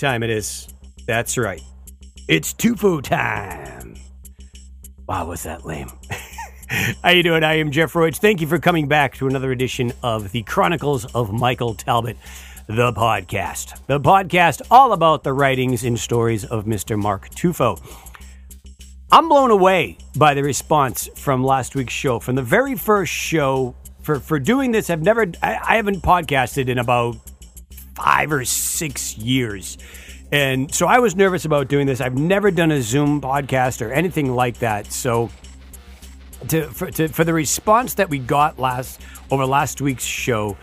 time it is. That's right. It's Tufo time. Wow, was that lame? How you doing? I am Jeff Roach. Thank you for coming back to another edition of the Chronicles of Michael Talbot, the podcast. The podcast all about the writings and stories of Mr. Mark Tufo. I'm blown away by the response from last week's show. From the very first show, for for doing this, I've never, I, I haven't podcasted in about five or six years. And so I was nervous about doing this. I've never done a Zoom podcast or anything like that. So to for, to, for the response that we got last over last week's show,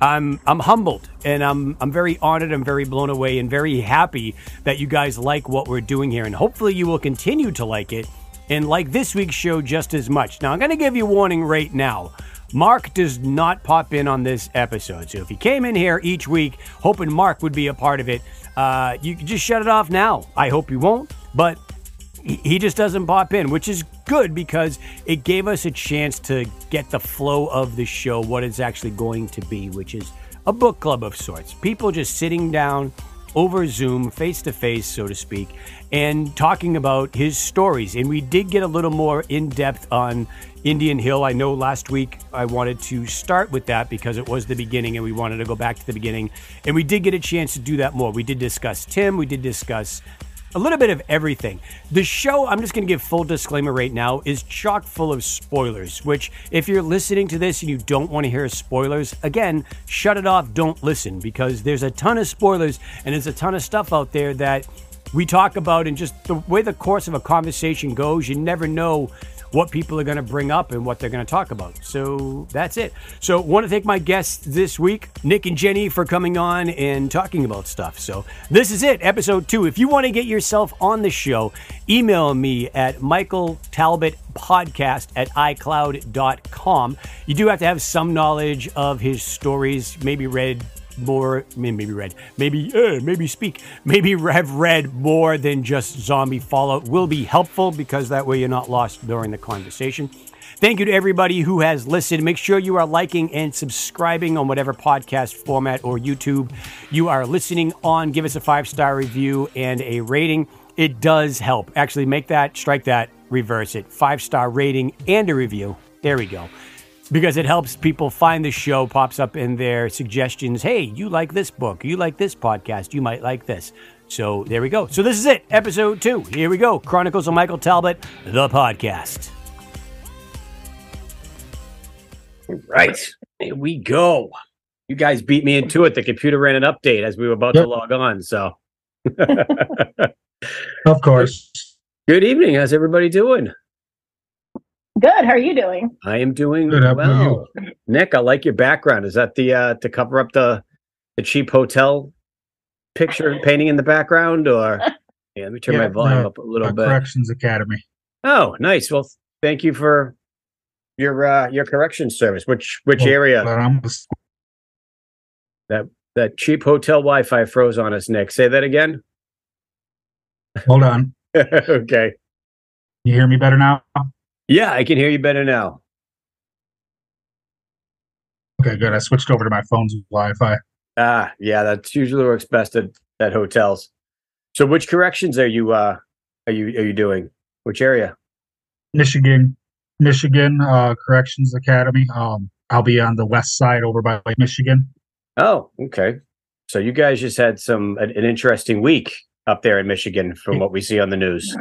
I'm I'm humbled and I'm I'm very honored. I'm very blown away and very happy that you guys like what we're doing here, and hopefully you will continue to like it and like this week's show just as much. Now I'm going to give you a warning right now. Mark does not pop in on this episode. So if he came in here each week hoping Mark would be a part of it, uh, you can just shut it off now. I hope you won't, but he just doesn't pop in, which is good because it gave us a chance to get the flow of the show, what it's actually going to be, which is a book club of sorts. People just sitting down over Zoom, face to face, so to speak, and talking about his stories. And we did get a little more in depth on Indian Hill. I know last week I wanted to start with that because it was the beginning and we wanted to go back to the beginning. And we did get a chance to do that more. We did discuss Tim, we did discuss a little bit of everything. The show, I'm just going to give full disclaimer right now, is chock full of spoilers, which, if you're listening to this and you don't want to hear spoilers, again, shut it off, don't listen, because there's a ton of spoilers and there's a ton of stuff out there that we talk about, and just the way the course of a conversation goes, you never know what people are going to bring up and what they're going to talk about. So that's it. So want to thank my guests this week, Nick and Jenny, for coming on and talking about stuff. So this is it, episode two. If you want to get yourself on the show, email me at Michael Talbot podcast at iCloud.com. You do have to have some knowledge of his stories, maybe read more maybe read. Maybe uh, maybe speak. Maybe have read more than just zombie fallout will be helpful because that way you're not lost during the conversation. Thank you to everybody who has listened. Make sure you are liking and subscribing on whatever podcast format or youtube you are listening on. Give us a five star review and a rating. It does help. Actually make that strike that reverse it. Five star rating and a review. There we go because it helps people find the show, pops up in their suggestions. Hey, you like this book, you like this podcast, you might like this. So there we go. So this is it, episode two. Here we go Chronicles of Michael Talbot, the podcast. All right, here we go. You guys beat me into it. The computer ran an update as we were about yep. to log on. So, of course. Good evening. How's everybody doing? Good. How are you doing? I am doing Good, well. Nick, I like your background. Is that the uh to cover up the the cheap hotel picture painting in the background or yeah, let me turn yeah, my volume no, up a little bit. Corrections Academy. Oh, nice. Well, thank you for your uh your correction service. Which which well, area? That that cheap hotel Wi-Fi froze on us, Nick. Say that again. Hold on. okay. You hear me better now? Yeah, I can hear you better now. Okay, good. I switched over to my phone's Wi-Fi. Ah, yeah, that's usually works best at, at hotels. So, which corrections are you uh are you are you doing? Which area? Michigan, Michigan uh, Corrections Academy. Um, I'll be on the west side over by Lake Michigan. Oh, okay. So you guys just had some an, an interesting week up there in Michigan, from what we see on the news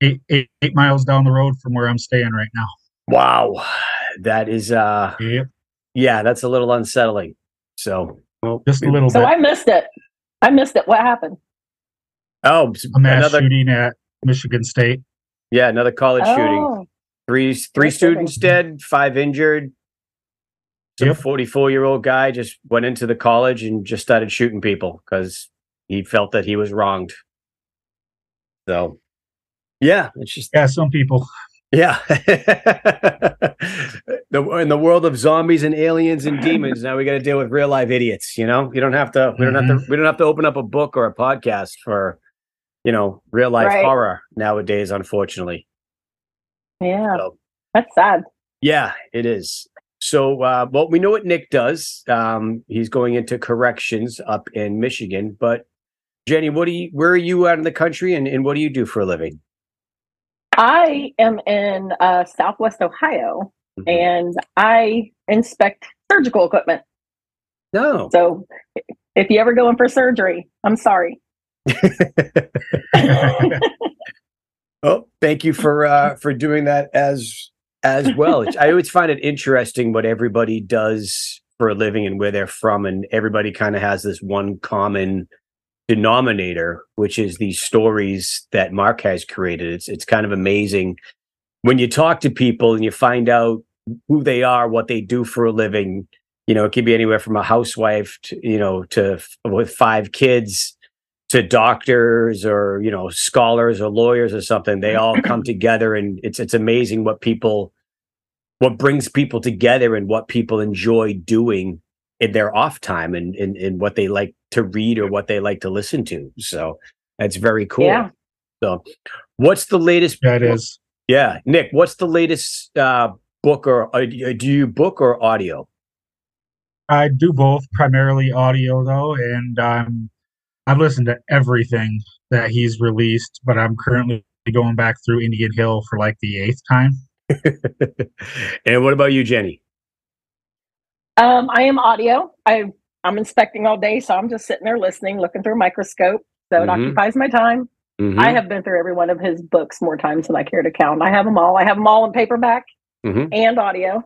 eight, eight, eight miles down the road from where I'm staying right now. Wow, that is uh, yep. yeah, that's a little unsettling. So, well, just a little. So bit. I missed it. I missed it. What happened? Oh, a mass another, shooting at Michigan State. Yeah, another college oh. shooting. Three three students dead, five injured. Some yep. 44 year old guy just went into the college and just started shooting people because he felt that he was wronged. So yeah, it's just yeah. Some people. Yeah. the, in the world of zombies and aliens and demons, now we got to deal with real life idiots. You know, you don't have to. We don't mm-hmm. have to. Mm-hmm. We don't have to open up a book or a podcast for, you know, real life right. horror nowadays. Unfortunately. Yeah, so, that's sad. Yeah, it is. So, uh, well, we know what Nick does. Um, he's going into corrections up in Michigan, but Jenny, what do you? Where are you out in the country, and, and what do you do for a living? I am in uh, Southwest Ohio, mm-hmm. and I inspect surgical equipment. No. So, if you ever go in for surgery, I'm sorry. oh, thank you for uh, for doing that as as well. I always find it interesting what everybody does for a living and where they're from, and everybody kind of has this one common denominator, which is these stories that Mark has created. It's it's kind of amazing when you talk to people and you find out who they are, what they do for a living. You know, it could be anywhere from a housewife to you know to with five kids to doctors or you know scholars or lawyers or something. They all come together, and it's it's amazing what people what brings people together and what people enjoy doing in their off time and, and, and what they like to read or what they like to listen to. So that's very cool. Yeah. So what's the latest? That is. Yeah. Nick, what's the latest uh, book or uh, do you book or audio? I do both, primarily audio though, and um, I've listened to everything that he's released, but I'm currently going back through Indian Hill for like the eighth time. and what about you, Jenny? Um, I am audio. I I'm inspecting all day, so I'm just sitting there listening, looking through a microscope. So it mm-hmm. occupies my time. Mm-hmm. I have been through every one of his books more times than I care to count. I have them all. I have them all in paperback mm-hmm. and audio.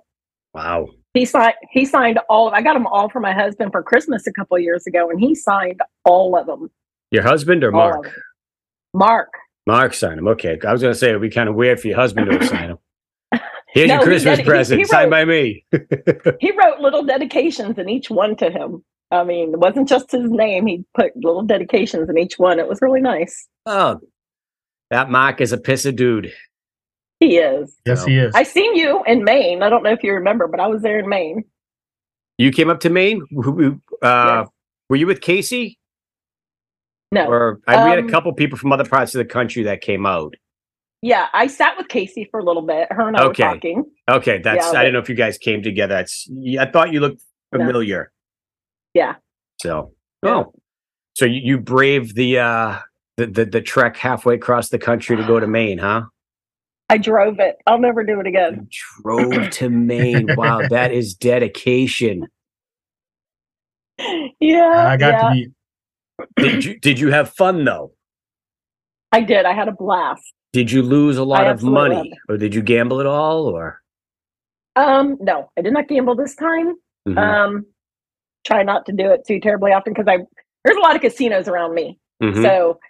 Wow. He signed. He signed all. Of, I got them all for my husband for Christmas a couple years ago, and he signed all of them. Your husband or Mark? Mark. Mark signed them. Okay, I was going to say it'd be kind of weird for your husband to sign them. Here's no, your Christmas ded- present, he, he signed by me. he wrote little dedications in each one to him. I mean, it wasn't just his name. He put little dedications in each one. It was really nice. Oh, that Mark is a piss of dude. He is. Yes, so. he is. I seen you in Maine. I don't know if you remember, but I was there in Maine. You came up to Maine. Uh, yes. Were you with Casey? No. Or I, um, we had a um, couple people from other parts of the country that came out. Yeah, I sat with Casey for a little bit. Her and I okay. were talking. Okay, that's. Yeah, I didn't know if you guys came together. That's. I thought you looked familiar. No. Yeah. So. Yeah. Oh. So you, you braved the uh the, the the trek halfway across the country to go to Maine, huh? I drove it. I'll never do it again. You drove to Maine. wow, that is dedication. Yeah. I got yeah. to be. Did you did you have fun though? I did. I had a blast. Did you lose a lot of money, or did you gamble at all, or? Um, no, I did not gamble this time. Mm-hmm. Um, try not to do it too terribly often because I there's a lot of casinos around me, mm-hmm. so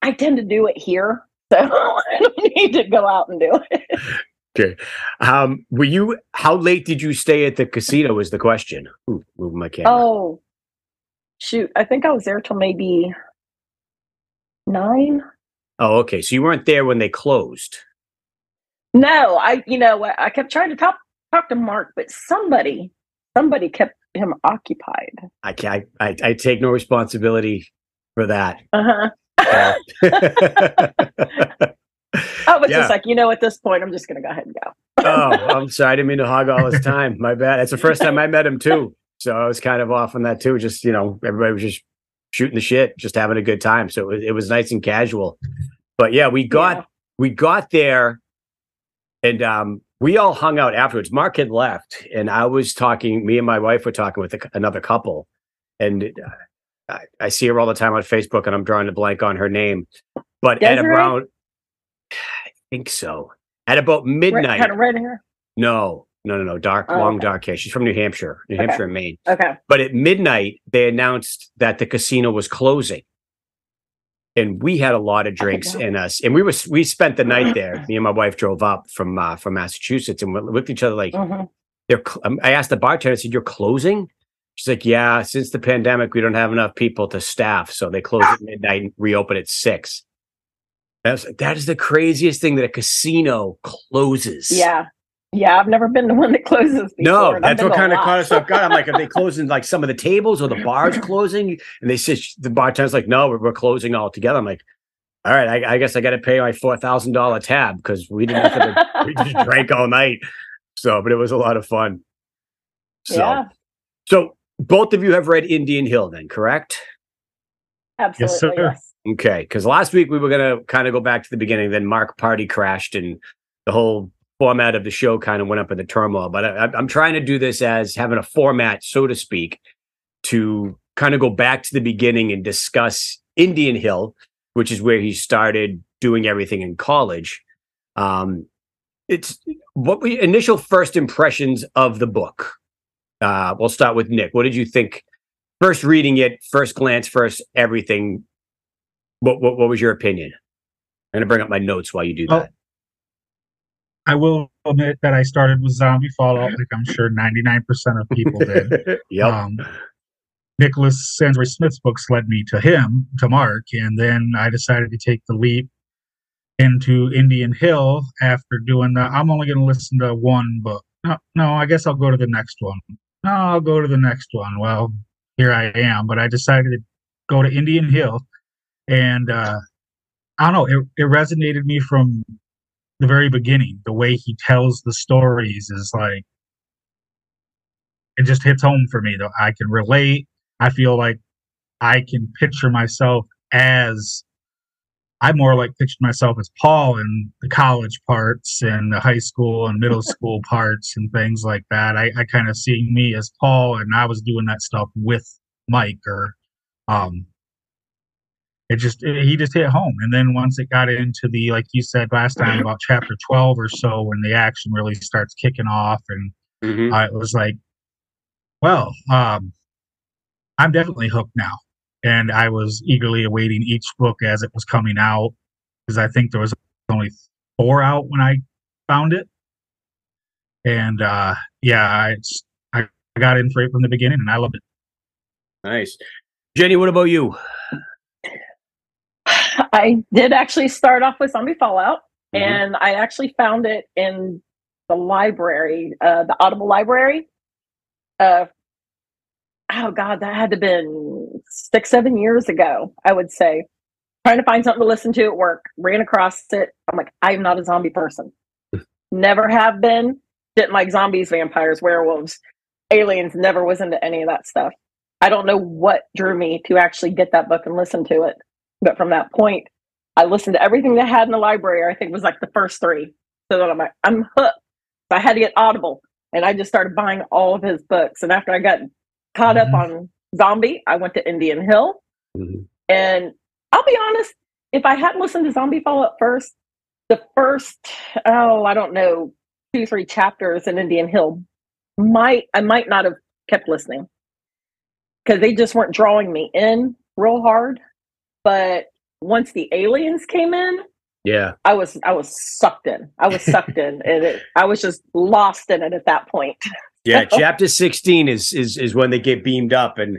I tend to do it here. So I don't need to go out and do it. Okay. Um, were you? How late did you stay at the casino? Is the question. Ooh, move my camera. Oh, shoot! I think I was there till maybe nine. Oh, okay. So you weren't there when they closed. No, I you know I kept trying to talk talk to Mark, but somebody somebody kept him occupied. I can I, I, take no responsibility for that. Uh huh. I was yeah. just like, you know, at this point, I'm just going to go ahead and go. oh, I'm sorry. I didn't mean to hog all his time. My bad. It's the first time I met him too. So I was kind of off on that too. Just, you know, everybody was just shooting the shit, just having a good time. So it was, it was nice and casual. But yeah, we got yeah. we got there, and um, we all hung out afterwards. Mark had left, and I was talking. Me and my wife were talking with a, another couple, and uh, I, I, see her all the time on Facebook, and I'm drawing a blank on her name. But Desiree? at around, I think so. At about midnight, red, kind of red hair. No, no, no, no. Dark, oh, long, okay. dark hair. She's from New Hampshire, New okay. Hampshire and Maine. Okay. But at midnight, they announced that the casino was closing. And we had a lot of drinks in us, and we were we spent the night there. Me and my wife drove up from uh, from Massachusetts, and we looked at each other like, mm-hmm. "They're." Cl- um, I asked the bartender, I said, "You're closing?" She's like, "Yeah, since the pandemic, we don't have enough people to staff, so they close at midnight and reopen at 6. That's that is the craziest thing that a casino closes. Yeah, yeah, I've never been the one that closes. Before, no, that's what kind of caught us off guard. I'm like, are they closing like some of the tables or the bars closing? And they said the bartender's like, no, we're, we're closing all together. I'm like, all right, I, I guess I got to pay my four thousand dollar tab because we didn't have to, we just drank all night. So, but it was a lot of fun. So, yeah. so both of you have read Indian Hill, then, correct? Absolutely. Yes, sir. Yes. Okay, because last week we were going to kind of go back to the beginning. Then Mark party crashed, and the whole format of the show kind of went up in the turmoil. But I, I'm trying to do this as having a format, so to speak, to kind of go back to the beginning and discuss Indian Hill, which is where he started doing everything in college. Um, it's what we initial first impressions of the book. Uh, we'll start with Nick. What did you think? First reading it, first glance, first everything. What what, what was your opinion? I'm gonna bring up my notes while you do that. I will admit that I started with Zombie Fallout, like I'm sure 99% of people did. yep. Um, Nicholas Sansbury Smith's books led me to him, to Mark, and then I decided to take the leap into Indian Hill after doing that. I'm only going to listen to one book. No, no, I guess I'll go to the next one. No, I'll go to the next one. Well, here I am, but I decided to go to Indian Hill, and uh, I don't know. It, it resonated me from the very beginning. The way he tells the stories is like it just hits home for me. Though I can relate. I feel like I can picture myself as I more like pictured myself as Paul in the college parts and the high school and middle school parts and things like that. I, I kind of see me as Paul, and I was doing that stuff with Mike, or um, it just it, he just hit home. And then once it got into the like you said last time about chapter twelve or so, when the action really starts kicking off, and mm-hmm. uh, it was like, well, um, I'm definitely hooked now and I was eagerly awaiting each book as it was coming out because I think there was only four out when I found it, and uh, yeah, I I got in for it from the beginning and I loved it. Nice, Jenny. What about you? I did actually start off with Zombie Fallout, mm-hmm. and I actually found it in the library, uh, the Audible library, uh, oh god, that had to have been six, seven years ago, I would say. Trying to find something to listen to at work, ran across it. I'm like, I'm not a zombie person. Never have been. Didn't like zombies, vampires, werewolves, aliens, never was into any of that stuff. I don't know what drew me to actually get that book and listen to it. But from that point, I listened to everything they had in the library. I think it was like the first three. So that I'm like, I'm hooked. So I had to get Audible and I just started buying all of his books. And after I got caught mm-hmm. up on Zombie. I went to Indian Hill. Mm-hmm. And I'll be honest, if I hadn't listened to Zombie Fallout first, the first, oh, I don't know, two, three chapters in Indian Hill might, I might not have kept listening because they just weren't drawing me in real hard. But once the aliens came in, yeah, I was I was sucked in. I was sucked in, and it, I was just lost in it at that point. Yeah, chapter 16 is is is when they get beamed up. And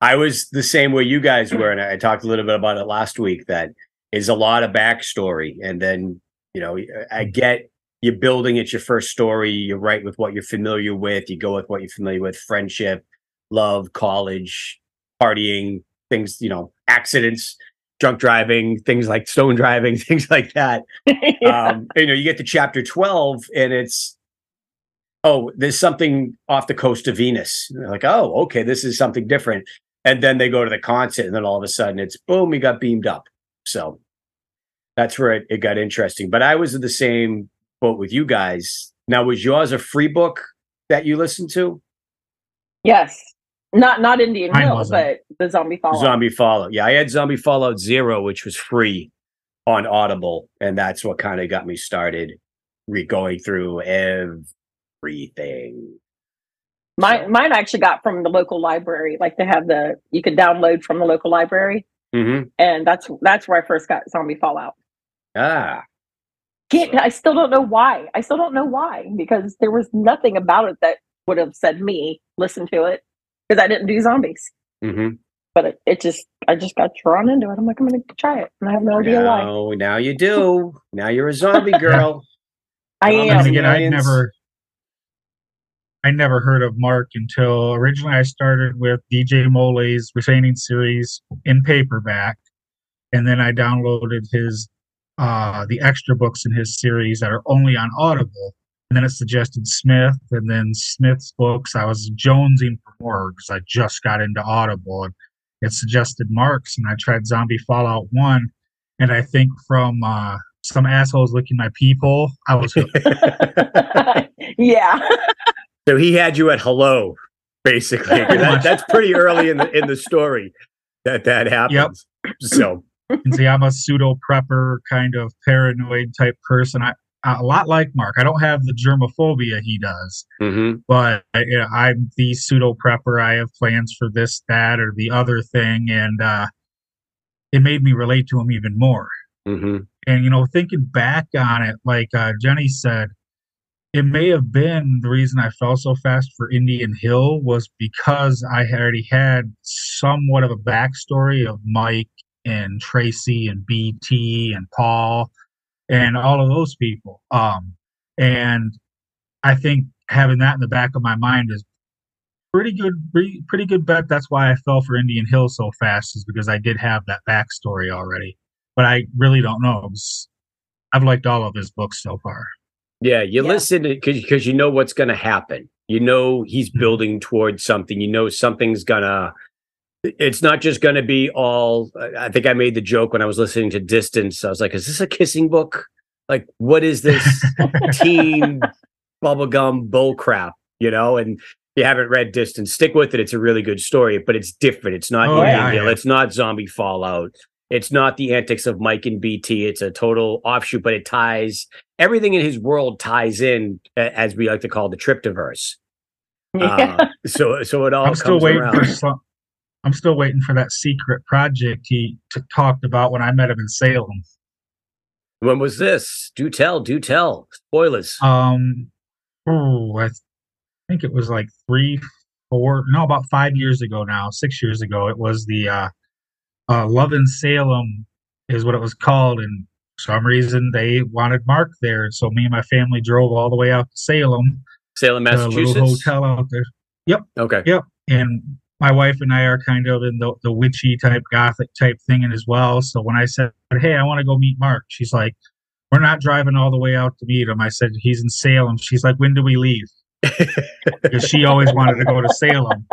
I was the same way you guys were. And I talked a little bit about it last week that is a lot of backstory. And then you know I get you're building it's your first story. You write with what you're familiar with. You go with what you're familiar with. Friendship love college partying things you know accidents drunk driving things like stone driving things like that yeah. um you know you get to chapter 12 and it's oh, there's something off the coast of Venus. like, oh, okay, this is something different. And then they go to the concert, and then all of a sudden it's boom, we got beamed up. So that's where it, it got interesting. But I was in the same boat with you guys. Now, was yours a free book that you listened to? Yes. Not not Indian Mine Hill, wasn't. but the Zombie Fallout. Zombie Fallout. Yeah, I had Zombie Fallout Zero, which was free on Audible, and that's what kind of got me started re going through everything. Mine, so. mine actually got from the local library. Like they have the you could download from the local library, mm-hmm. and that's that's where I first got Zombie Fallout. Ah, Can't, I still don't know why. I still don't know why because there was nothing about it that would have said me listen to it because I didn't do zombies. Mm-hmm. But it, it, just I just got drawn into it. I'm like I'm going to try it, and I have no idea now, why. Now you do. now you're a zombie girl. I am. Again, I never I never heard of Mark until originally I started with DJ Molles' Remaining series in paperback, and then I downloaded his uh, the extra books in his series that are only on Audible. And then it suggested Smith, and then Smith's books. I was jonesing for more because I just got into Audible, and it suggested Marks, and I tried Zombie Fallout One, and I think from uh, some assholes licking my peephole, I was yeah. so he had you at hello, basically. That, that's pretty early in the in the story that that happens. Yep. So and see, I'm a pseudo prepper kind of paranoid type person. I a lot like Mark. I don't have the germophobia he does, mm-hmm. but you know, I'm the pseudo prepper. I have plans for this, that, or the other thing, and uh, it made me relate to him even more. Mm-hmm. And you know, thinking back on it, like uh, Jenny said, it may have been the reason I fell so fast for Indian Hill was because I had already had somewhat of a backstory of Mike and Tracy and BT and Paul and all of those people. Um, and I think having that in the back of my mind is pretty good, pretty, pretty good bet. That's why I fell for Indian Hill so fast is because I did have that backstory already. But I really don't know. I've liked all of his books so far. Yeah, you yeah. listen because because you know what's going to happen. You know he's mm-hmm. building towards something. You know something's gonna it's not just going to be all i think i made the joke when i was listening to distance. I was like is this a kissing book? Like what is this teen bubblegum bull crap you know and if you haven't read distance stick with it. It's a really good story but it's different. It's not oh, yeah, yeah. it's not zombie fallout. It's not the antics of mike and bt it's a total offshoot but it ties everything in his world ties in as we like to call the triptiverse. Yeah. Uh, so so it all I'm still waiting around. for some I'm still waiting for that secret project he t- talked about when I met him in Salem. When was this? Do tell, do tell. Spoilers. Um, oh, I th- think it was like three, four, no, about five years ago now, six years ago. It was the uh, uh, Love in Salem is what it was called, and for some reason they wanted Mark there, so me and my family drove all the way out to Salem, Salem, Massachusetts, hotel out there. Yep. Okay. Yep. And my wife and I are kind of in the, the witchy type gothic type thing as well. So when I said, Hey, I want to go meet Mark, she's like, We're not driving all the way out to meet him. I said, He's in Salem. She's like, When do we leave? because she always wanted to go to Salem.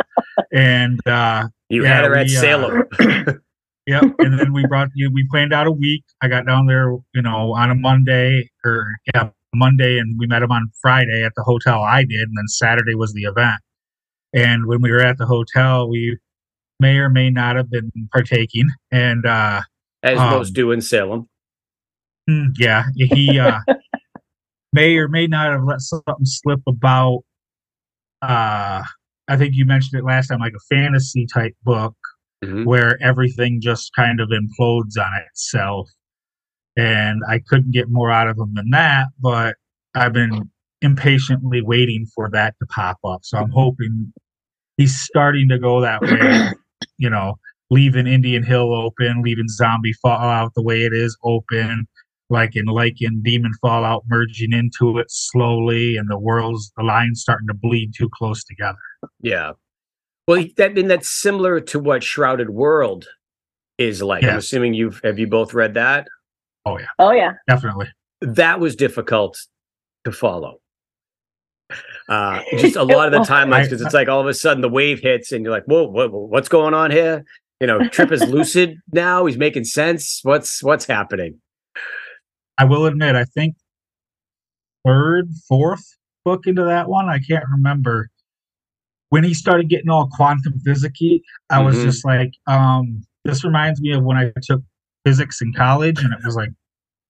And uh you yeah, had her at we, uh, Salem. Uh, yep. And then we brought you we planned out a week. I got down there, you know, on a Monday or yeah, Monday and we met him on Friday at the hotel I did, and then Saturday was the event. And when we were at the hotel, we may or may not have been partaking. And uh, as um, most do in Salem. Hmm, yeah, he uh, may or may not have let something slip about. Uh, I think you mentioned it last time, like a fantasy type book mm-hmm. where everything just kind of implodes on itself. And I couldn't get more out of him than that, but I've been impatiently waiting for that to pop up. So I'm hoping he's starting to go that way. you know, leaving Indian Hill open, leaving Zombie Fallout the way it is open, like in like in Demon Fallout merging into it slowly, and the worlds, the lines starting to bleed too close together. Yeah. Well, that and that's similar to what Shrouded World is like. Yes. I'm assuming you've have you both read that? Oh yeah. Oh yeah. Definitely. That was difficult to follow. Uh, just a lot of the timelines because it's like all of a sudden the wave hits and you're like, whoa, whoa, what's going on here? You know, Trip is lucid now. He's making sense. What's what's happening? I will admit, I think third, fourth book into that one, I can't remember. When he started getting all quantum physicky, I mm-hmm. was just like, um, this reminds me of when I took physics in college, and it was like,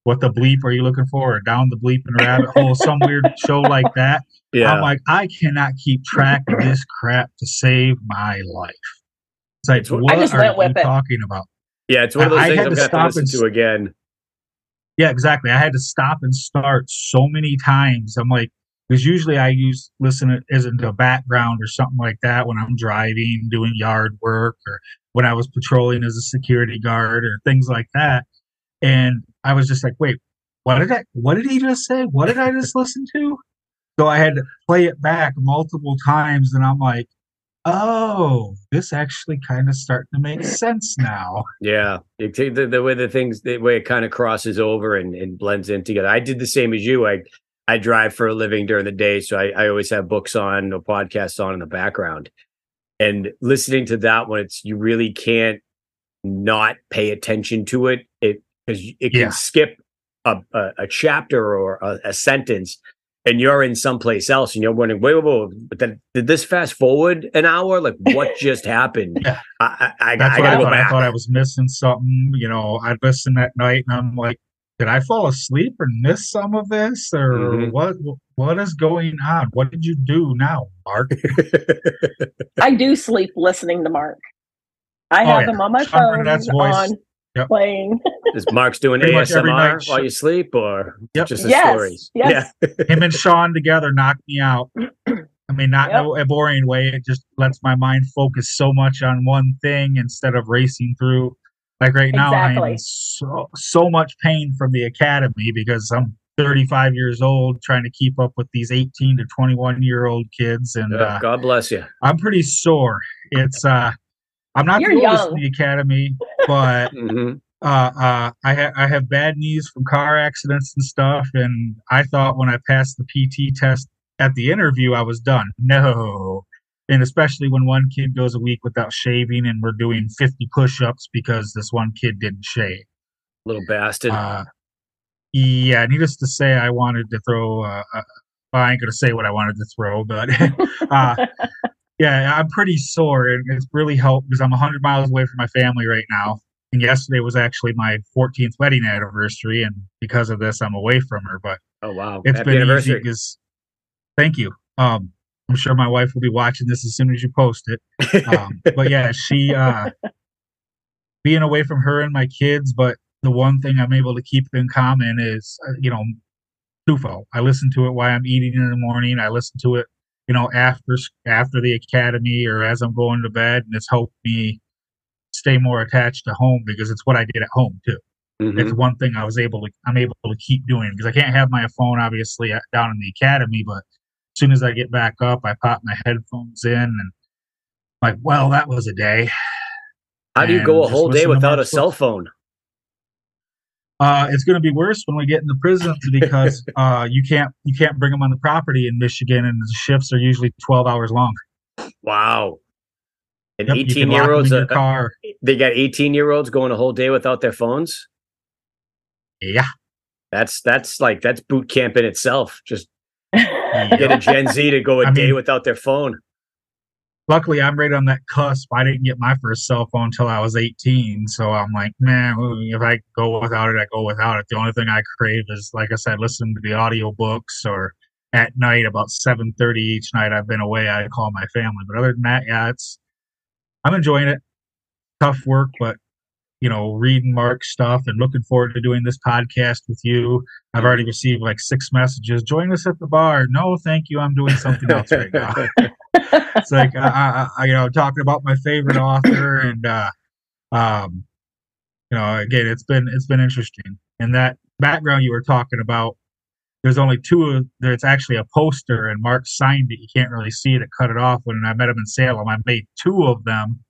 what the bleep are you looking for? Or down the bleep and rabbit hole, some weird show like that. Yeah. I'm like, I cannot keep track of this crap to save my life. It's like, what are you it. talking about? Yeah, it's one of those I, things I I'm going to listen to again. Yeah, exactly. I had to stop and start so many times. I'm like, because usually I use listen as into a background or something like that when I'm driving, doing yard work, or when I was patrolling as a security guard or things like that. And I was just like, wait, what did I? What did he just say? What did I just listen to? So I had to play it back multiple times, and I'm like, oh, this actually kind of starting to make sense now. Yeah, the, the way the things, the way it kind of crosses over and, and blends in together. I did the same as you. I I drive for a living during the day, so I, I always have books on or podcasts on in the background. and listening to that one, it's you really can't not pay attention to it. It because it can yeah. skip a, a, a, chapter or a, a, sentence, and you're in someplace else, and you're wondering, wait, wait, wait, but then did this fast forward an hour? Like what just happened? Yeah. I, I, I, That's I what I thought. I thought I was missing something. You know, I'd listen at night, and I'm like, did I fall asleep or miss some of this, or mm-hmm. what? What is going on? What did you do now, Mark? I do sleep listening to Mark. I oh, have yeah. him on my phone on yep. playing. Is Mark's doing Pretty ASMR while you sleep, or yep. just the yes. stories? Yes. Yeah. Him and Sean together knock me out. I mean, not yep. a boring way. It just lets my mind focus so much on one thing instead of racing through. Like right now, exactly. I'm in so, so much pain from the academy because I'm 35 years old trying to keep up with these 18 to 21 year old kids and uh, god bless you i'm pretty sore it's uh i'm not You're the oldest in the academy but mm-hmm. uh, uh, I, ha- I have bad knees from car accidents and stuff and i thought when i passed the pt test at the interview i was done no and especially when one kid goes a week without shaving and we're doing 50 push-ups because this one kid didn't shave little bastard uh, yeah, needless to say, I wanted to throw. Uh, uh, well, I ain't gonna say what I wanted to throw, but uh, yeah, I'm pretty sore, and it's really helped because I'm 100 miles away from my family right now. And yesterday was actually my 14th wedding anniversary, and because of this, I'm away from her. But oh wow, it's Happy been easy because. Thank you. Um, I'm sure my wife will be watching this as soon as you post it. Um, but yeah, she uh, being away from her and my kids, but the one thing I'm able to keep in common is, uh, you know, Tufo. I listen to it while I'm eating in the morning. I listen to it, you know, after after the academy or as I'm going to bed, and it's helped me stay more attached to home because it's what I did at home too. Mm-hmm. It's one thing I was able to I'm able to keep doing because I can't have my phone obviously down in the academy, but as soon as I get back up, I pop my headphones in and like, well, that was a day. How do you go a whole day without a cell phone? Uh, it's going to be worse when we get into prisons because uh, you can't you can't bring them on the property in Michigan, and the shifts are usually twelve hours long. Wow. And yep, eighteen year olds, uh, car. they got eighteen year olds going a whole day without their phones. Yeah, that's that's like that's boot camp in itself. Just get a Gen Z to go a I day mean, without their phone luckily I'm right on that cusp. I didn't get my first cell phone until I was 18. So I'm like, man, if I go without it, I go without it. The only thing I crave is, like I said, listening to the audiobooks or at night about 7.30 each night I've been away, I call my family. But other than that, yeah, it's, I'm enjoying it. Tough work, but you know, reading Mark's stuff and looking forward to doing this podcast with you. I've already received like six messages. Join us at the bar. No, thank you. I'm doing something else right now. it's like I, I, you know, talking about my favorite author, and uh, um, you know, again, it's been it's been interesting. And that background you were talking about, there's only two. Of, There's actually a poster, and Mark signed it. You can't really see it. It cut it off when I met him in Salem. I made two of them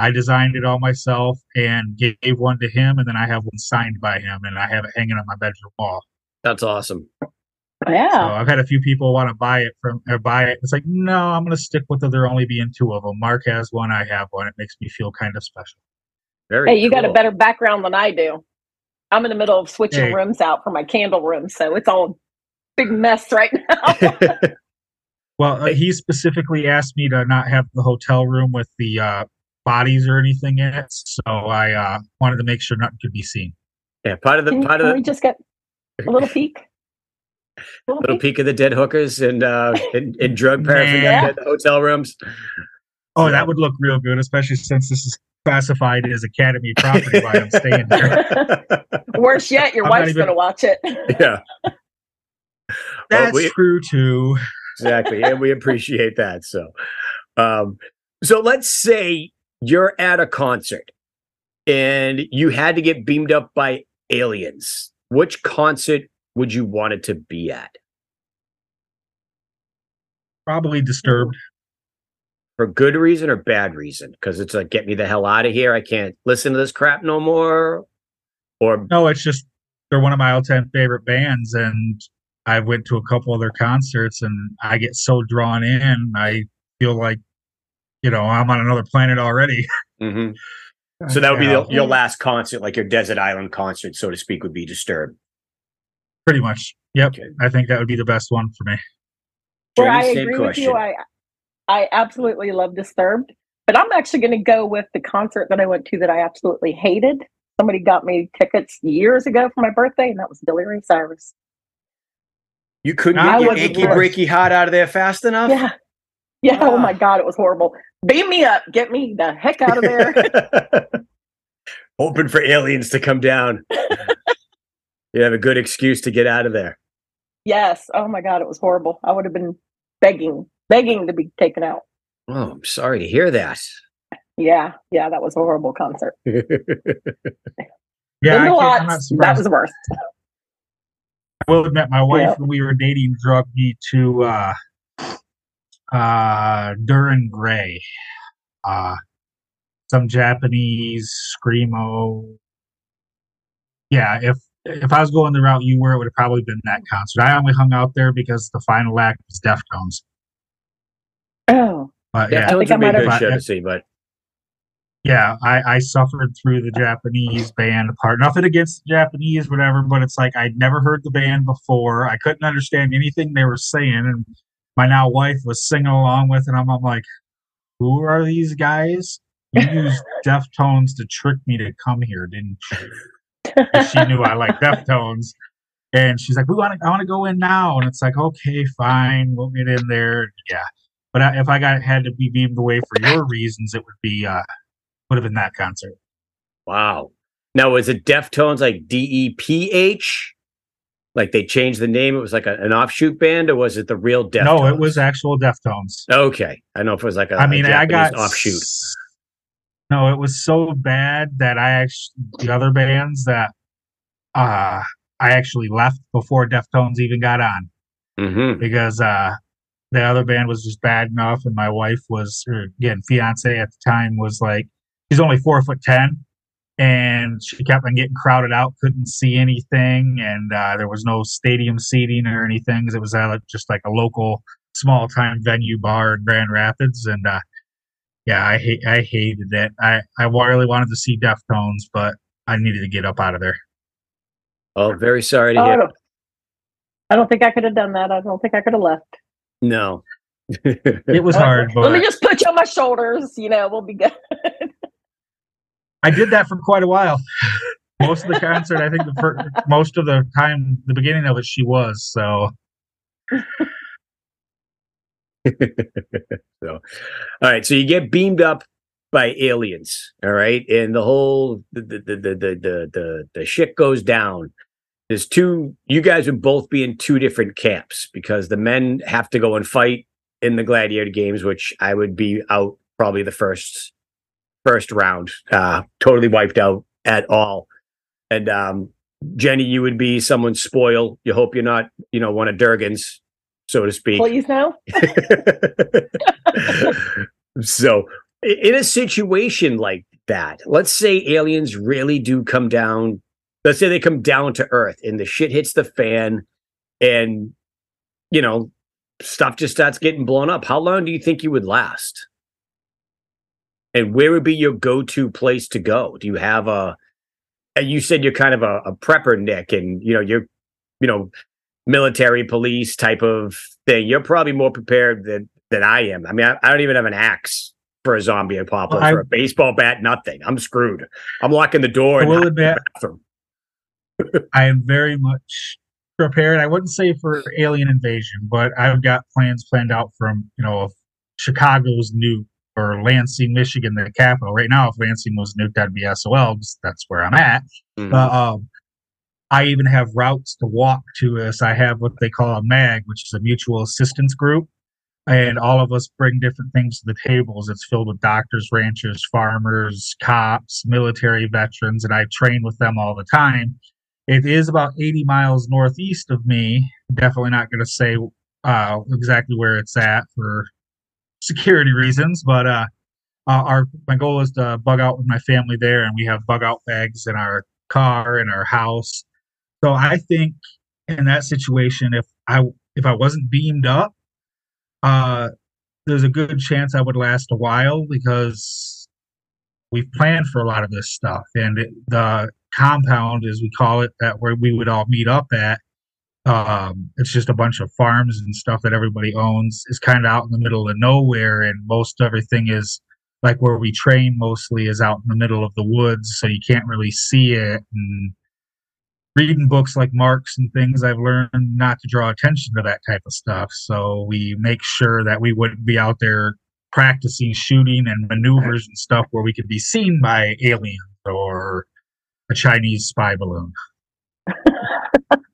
I designed it all myself and gave one to him, and then I have one signed by him, and I have it hanging on my bedroom wall. That's awesome. Yeah. So I've had a few people want to buy it from or buy it. It's like, no, I'm going to stick with it. There only being two of them. Mark has one. I have one. It makes me feel kind of special. Very. Hey, you cool. got a better background than I do. I'm in the middle of switching hey. rooms out for my candle room, so it's all big mess right now. well, uh, he specifically asked me to not have the hotel room with the uh, bodies or anything in it. So I uh, wanted to make sure nothing could be seen. Yeah, part of the can, part can of the, we just get a little peek. A little, little peek? peek of the dead hookers and uh and, and drug paraphernalia in the hotel rooms. Oh, that would look real good, especially since this is classified as Academy property while I'm staying here. Worse yet, your I'm wife's even... gonna watch it. yeah. That's well, we, true too. Exactly. And we appreciate that. So um so let's say you're at a concert and you had to get beamed up by aliens, which concert would you want it to be at? Probably Disturbed. For good reason or bad reason? Because it's like, get me the hell out of here. I can't listen to this crap no more. Or no, it's just they're one of my all-time favorite bands, and I went to a couple of their concerts, and I get so drawn in. I feel like you know, I'm on another planet already. Mm-hmm. So that would be the, your last concert, like your desert island concert, so to speak, would be Disturbed. Pretty much. Yep. Okay. I think that would be the best one for me. Well, I agree question. with you. I I absolutely love Disturbed, but I'm actually going to go with the concert that I went to that I absolutely hated. Somebody got me tickets years ago for my birthday, and that was Billy Ray Cyrus. You couldn't get your achy breaky heart out of there fast enough? Yeah. Yeah. Oh my God, it was horrible. Beam me up. Get me the heck out of there. Hoping for aliens to come down. you have a good excuse to get out of there. Yes. Oh my God, it was horrible. I would have been begging, begging to be taken out. Oh, I'm sorry to hear that. Yeah. Yeah. That was a horrible concert. yeah. I lots, that was the worst. I will admit, my wife, when we were dating, drug me to uh, uh, Dir en Grey, uh, some Japanese screamo. Yeah, if if I was going the route you were, it would have probably been that concert. I only hung out there because the final act was Deftones. Oh, but, yeah, Deftones would be a good show to see, but yeah, I, I suffered through the Japanese band part. Nothing against the Japanese, whatever, but it's like I'd never heard the band before. I couldn't understand anything they were saying, and my now wife was singing along with it. I'm, I'm like, who are these guys? You used Deftones to trick me to come here, didn't you? she knew I like Deftones. And she's like, "We want to. I want to go in now." And it's like, "Okay, fine, we'll get in there." Yeah, but I, if I got had to be beamed away for your reasons, it would be uh, would have been that concert. Wow. Now was it Deftones like D E P H? Like they changed the name. It was like a, an offshoot band, or was it the real Deftones? No, it was actual Deftones. Okay, I know if it was like a. I mean, a I got offshoot. No, it was so bad that I actually the other bands that uh I actually left before Deftones even got on mm-hmm. because uh the other band was just bad enough, and my wife was, or again, fiance at the time was like, she's only four foot ten, and she kept on getting crowded out, couldn't see anything, and uh, there was no stadium seating or anything. It was uh, just like a local small time venue bar in Grand Rapids, and uh, yeah, I hate I hated it. I I really wanted to see Deftones, but I needed to get up out of there. Oh, very sorry to hear. I don't think I could have done that. I don't think I could have left. No. it was hard. But... Let me just put you on my shoulders. You know, we'll be good. I did that for quite a while. Most of the concert, I think, the first, most of the time, the beginning of it, she was so. so, all right. So you get beamed up by aliens. All right, and the whole the the the the the the, shit goes down. There's two. You guys would both be in two different camps because the men have to go and fight in the gladiator games, which I would be out probably the first first round, uh, totally wiped out at all. And um, Jenny, you would be someone spoil. You hope you're not, you know, one of Durgan's, so to speak. Please no. so, in a situation like that, let's say aliens really do come down. Let's say they come down to Earth and the shit hits the fan, and you know, stuff just starts getting blown up. How long do you think you would last? And where would be your go-to place to go? Do you have a? And you said you're kind of a, a prepper, Nick, and you know you're, you know, military police type of thing. You're probably more prepared than than I am. I mean, I, I don't even have an axe for a zombie apocalypse well, or a baseball bat. Nothing. I'm screwed. I'm locking the door. I will admit, I am very much prepared. I wouldn't say for alien invasion, but I've got plans planned out from you know Chicago's new or Lansing, Michigan, the capital. Right now, if Lansing was nuked, that'd be SOL. That's where I'm at. Mm-hmm. Uh, um, I even have routes to walk to us. I have what they call a MAG, which is a mutual assistance group. And all of us bring different things to the tables. It's filled with doctors, ranchers, farmers, cops, military veterans, and I train with them all the time. It is about 80 miles northeast of me. Definitely not going to say uh, exactly where it's at for security reasons, but uh, uh, our my goal is to bug out with my family there, and we have bug out bags in our car in our house. So I think in that situation, if I if I wasn't beamed up, uh, there's a good chance I would last a while because we've planned for a lot of this stuff, and it, the compound, as we call it, that where we would all meet up at. Um, it's just a bunch of farms and stuff that everybody owns. It's kind of out in the middle of nowhere, and most everything is like where we train mostly is out in the middle of the woods, so you can't really see it. And reading books like Mark's and things, I've learned not to draw attention to that type of stuff. So we make sure that we wouldn't be out there practicing shooting and maneuvers and stuff where we could be seen by aliens or a Chinese spy balloon.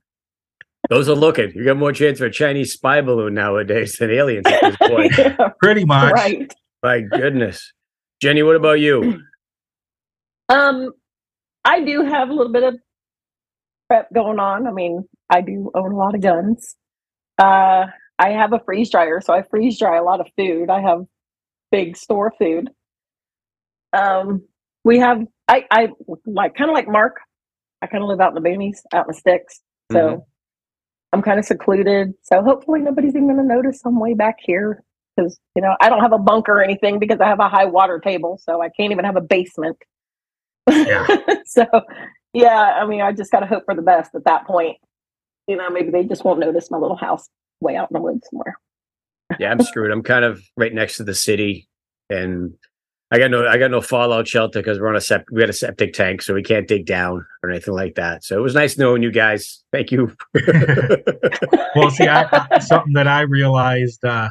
Those are looking. You got more chance for a Chinese spy balloon nowadays than aliens at this point. yeah, Pretty much. Right. My goodness. Jenny, what about you? Um, I do have a little bit of prep going on. I mean, I do own a lot of guns. Uh, I have a freeze dryer, so I freeze dry a lot of food. I have big store food. Um, we have I I like kind of like Mark. I kind of live out in the boonies, out in the sticks. So mm-hmm. I'm kind of secluded. So hopefully nobody's even going to notice I'm way back here because you know I don't have a bunker or anything because I have a high water table, so I can't even have a basement. Yeah. so yeah, I mean, I just got to hope for the best at that point. You know, maybe they just won't notice my little house way out in the woods somewhere. yeah, I'm screwed. I'm kind of right next to the city, and I got no I got no fallout shelter because we're on a sept we got a septic tank, so we can't dig down or anything like that. So it was nice knowing you guys. Thank you. well, see, I, something that I realized uh,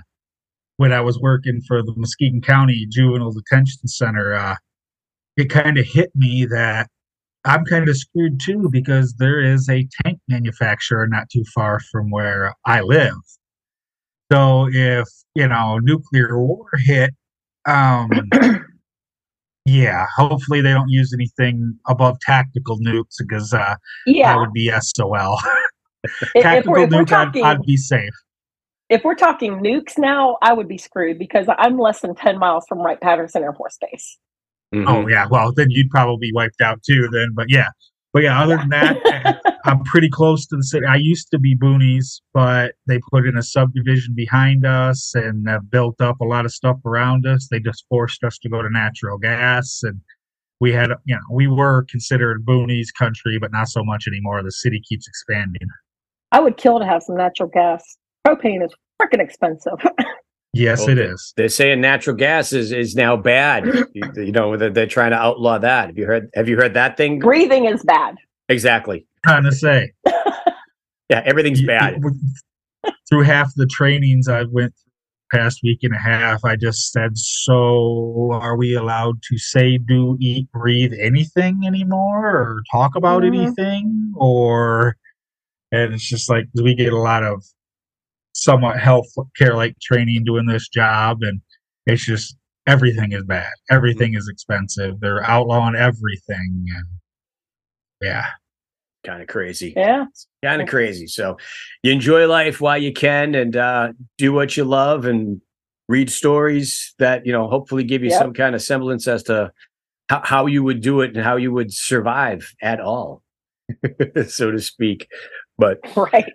when I was working for the Muskegon County Juvenile Detention Center, uh, it kind of hit me that I'm kind of screwed too because there is a tank manufacturer not too far from where I live. So if you know nuclear war hit, um, yeah, hopefully they don't use anything above tactical nukes because uh, yeah. that would be SOL. tactical if nuke, talking, I'd, I'd be safe if we're talking nukes now, I would be screwed because I'm less than 10 miles from Wright Patterson Air Force Base. Mm-hmm. Oh, yeah. Well, then you'd probably be wiped out too, then. But yeah. But yeah, other than that, eh, I'm pretty close to the city. I used to be boonies, but they put in a subdivision behind us and have built up a lot of stuff around us. They just forced us to go to natural gas. And we had, you know, we were considered boonies country, but not so much anymore. The city keeps expanding. I would kill to have some natural gas propane is freaking expensive. yes, well, it is. They're saying natural gas is, is now bad. you, you, know, they're, they're trying to outlaw that. Have you heard? Have you heard that thing? Breathing is bad. Exactly. Trying to say. yeah, everything's bad. Through half the trainings I went past week and a half, I just said, "So, are we allowed to say, do, eat, breathe anything anymore, or talk about mm-hmm. anything, or?" And it's just like we get a lot of somewhat health care like training doing this job and it's just everything is bad. Everything is expensive. They're outlawing everything and yeah. Kind of crazy. Yeah. Kind of crazy. So you enjoy life while you can and uh, do what you love and read stories that you know hopefully give you yep. some kind of semblance as to how, how you would do it and how you would survive at all so to speak. But right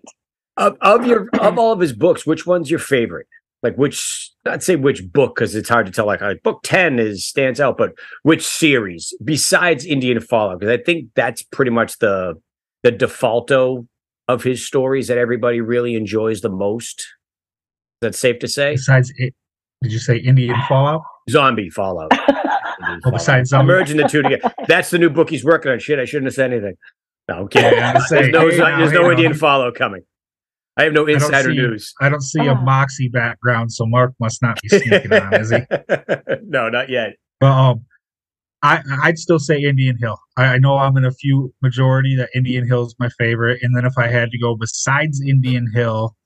of, of your of all of his books, which one's your favorite? Like which not say which book because it's hard to tell. Like, like book ten is stands out, but which series besides Indian Fallout? Because I think that's pretty much the the defaulto of his stories that everybody really enjoys the most. Is that safe to say? Besides it, did you say Indian Fallout? Zombie Fallout. oh, besides zombie. I'm merging the two together. That's the new book he's working on. Shit, I shouldn't have said anything. No, I'm kidding. Yeah, there's no, hey, there's no Indian Fallout coming. I have no insider I see, news. I don't see oh. a Moxie background, so Mark must not be sneaking on, is he? no, not yet. But um, I I'd still say Indian Hill. I, I, know I'm in a few majority that Indian Hill is my favorite, and then if I had to go besides Indian Hill,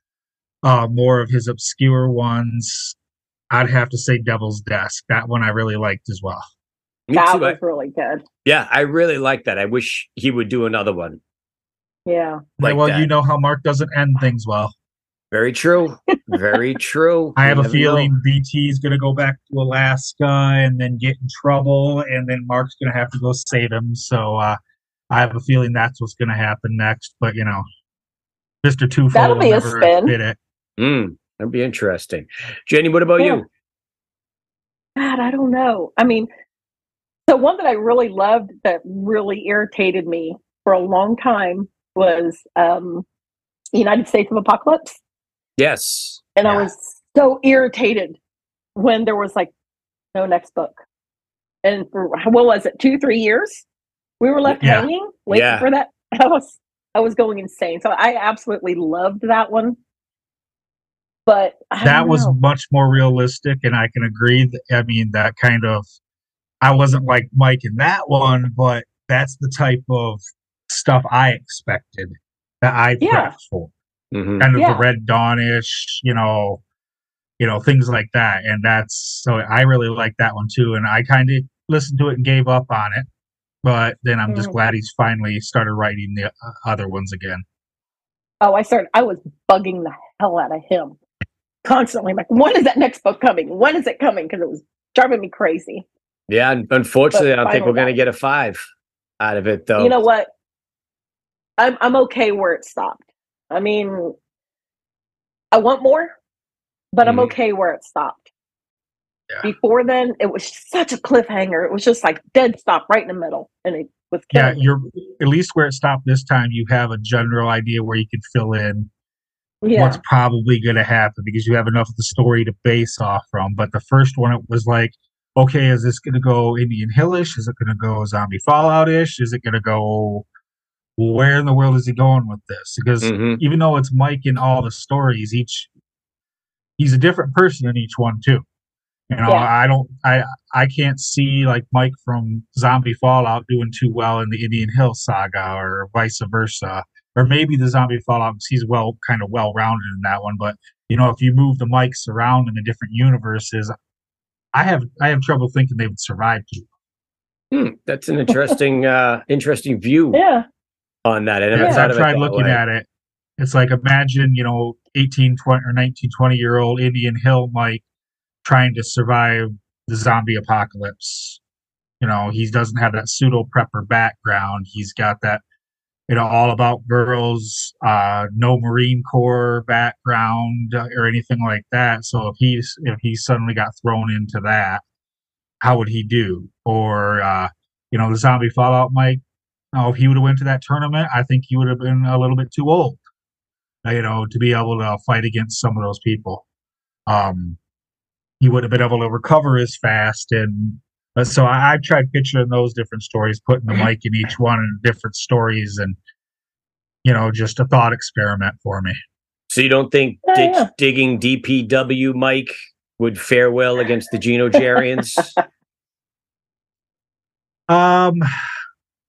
uh, more of his obscure ones, I'd have to say Devil's Desk. That one I really liked as well. Me that too. was I, really good. Yeah, I really like that. I wish he would do another one. Yeah. Like well, that. you know how Mark doesn't end things well. Very true. Very true. I have a feeling know. BT is going to go back to Alaska and then get in trouble, and then Mark's going to have to go save him. So uh, I have a feeling that's what's going to happen next. But you know, Mister Two That'll be a spin. Did it. Mm, that'd be interesting. Jenny, what about yeah. you? God, I don't know. I mean, the one that I really loved that really irritated me for a long time was um, United States of Apocalypse. Yes. And yeah. I was so irritated when there was like no next book. And for what was it, two, three years? We were left yeah. hanging, waiting yeah. for that. I was I was going insane. So I absolutely loved that one. But that was much more realistic, and I can agree. That, I mean, that kind of I wasn't like Mike in that one, but that's the type of stuff I expected that I yeah. prepped for. Mm-hmm. Kind of yeah. the Red Dawnish, you know, you know, things like that. And that's so I really like that one too. And I kind of listened to it and gave up on it. But then I'm just mm. glad he's finally started writing the uh, other ones again. Oh, I started, I was bugging the hell out of him constantly. I'm like, when is that next book coming? When is it coming? Because it was driving me crazy. Yeah. Unfortunately, but I don't think we're going to get a five out of it, though. You know what? I'm, I'm okay where it stopped. I mean, I want more, but mm. I'm mm-hmm. okay where it stopped. Yeah. Before then, it was such a cliffhanger. It was just like dead stop right in the middle, and it was. Yeah, you're at least where it stopped this time. You have a general idea where you can fill in yeah. what's probably going to happen because you have enough of the story to base off from. But the first one, it was like, okay, is this going to go Indian Hillish? Is it going to go Zombie Fallout-ish? Is it going to go? Where in the world is he going with this? Because mm-hmm. even though it's Mike in all the stories, each he's a different person in each one too. You know, yeah. I don't, I, I can't see like Mike from Zombie Fallout doing too well in the Indian Hill saga, or vice versa, or maybe the Zombie Fallout he's well, kind of well rounded in that one. But you know, if you move the Mikes around in the different universes, I have, I have trouble thinking they would survive. Hmm, that's an interesting, uh, interesting view. Yeah. On that, and yeah. I've tried looking way. at it. It's like imagine, you know, 18, 20 or 19, 20 year old Indian Hill Mike trying to survive the zombie apocalypse. You know, he doesn't have that pseudo prepper background. He's got that, you know, all about girls, uh, no Marine Corps background or anything like that. So if he's if he suddenly got thrown into that, how would he do? Or uh, you know, the zombie Fallout Mike. Oh, if he would have went to that tournament, I think he would have been a little bit too old, you know, to be able to fight against some of those people. Um, he would have been able to recover as fast. And uh, so I, have tried picturing those different stories, putting the Mike in each one and different stories, and you know, just a thought experiment for me. So you don't think oh, yeah. digging DPW Mike would fare well against the Genogerians? um,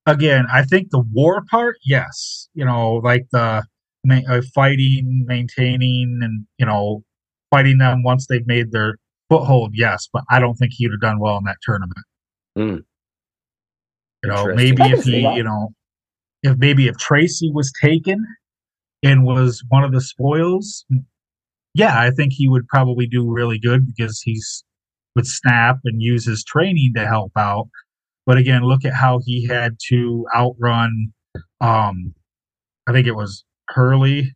again, I think the war part, yes. You know, like the uh, fighting, maintaining, and you know, fighting them once they've made their foothold, yes, but I don't think he'd have done well in that tournament. Mm. You know, maybe if he, you know, if maybe if Tracy was taken and was one of the spoils, yeah, I think he would probably do really good because he's would snap and use his training to help out. But again, look at how he had to outrun um I think it was Hurley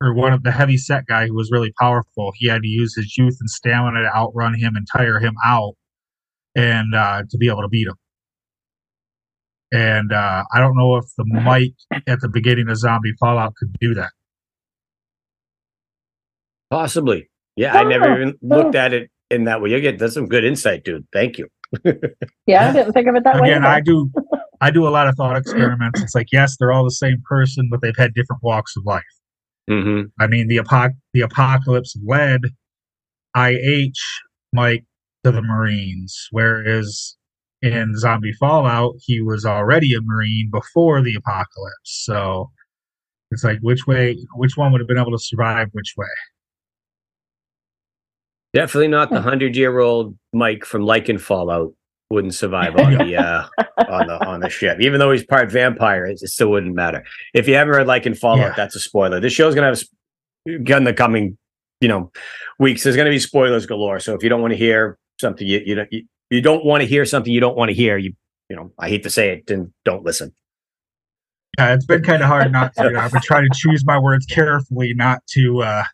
or one of the heavy set guy who was really powerful. He had to use his youth and stamina to outrun him and tire him out, and uh, to be able to beat him. And uh, I don't know if the Mike at the beginning of Zombie Fallout could do that. Possibly, yeah. I never even looked at it in that way. You get that's some good insight, dude. Thank you. Yeah, I didn't think of it that Again, way. Again, I do. I do a lot of thought experiments. It's like yes, they're all the same person, but they've had different walks of life. Mm-hmm. I mean, the apoc- the apocalypse led IH Mike to the Marines, whereas in Zombie Fallout, he was already a Marine before the apocalypse. So it's like, which way, which one would have been able to survive which way? Definitely not the hundred year old Mike from Lycan Fallout wouldn't survive on the uh, on the on the ship. Even though he's part vampire, it, still wouldn't matter. If you haven't read Lycan Fallout, yeah. that's a spoiler. This show's gonna have in the coming, you know, weeks. There's gonna be spoilers galore. So if you don't want to hear something, you you don't you, you don't want to hear something you don't want to hear. You you know, I hate to say it, then don't listen. Yeah, it's been kind of hard not to. I've been trying to choose my words carefully, not to uh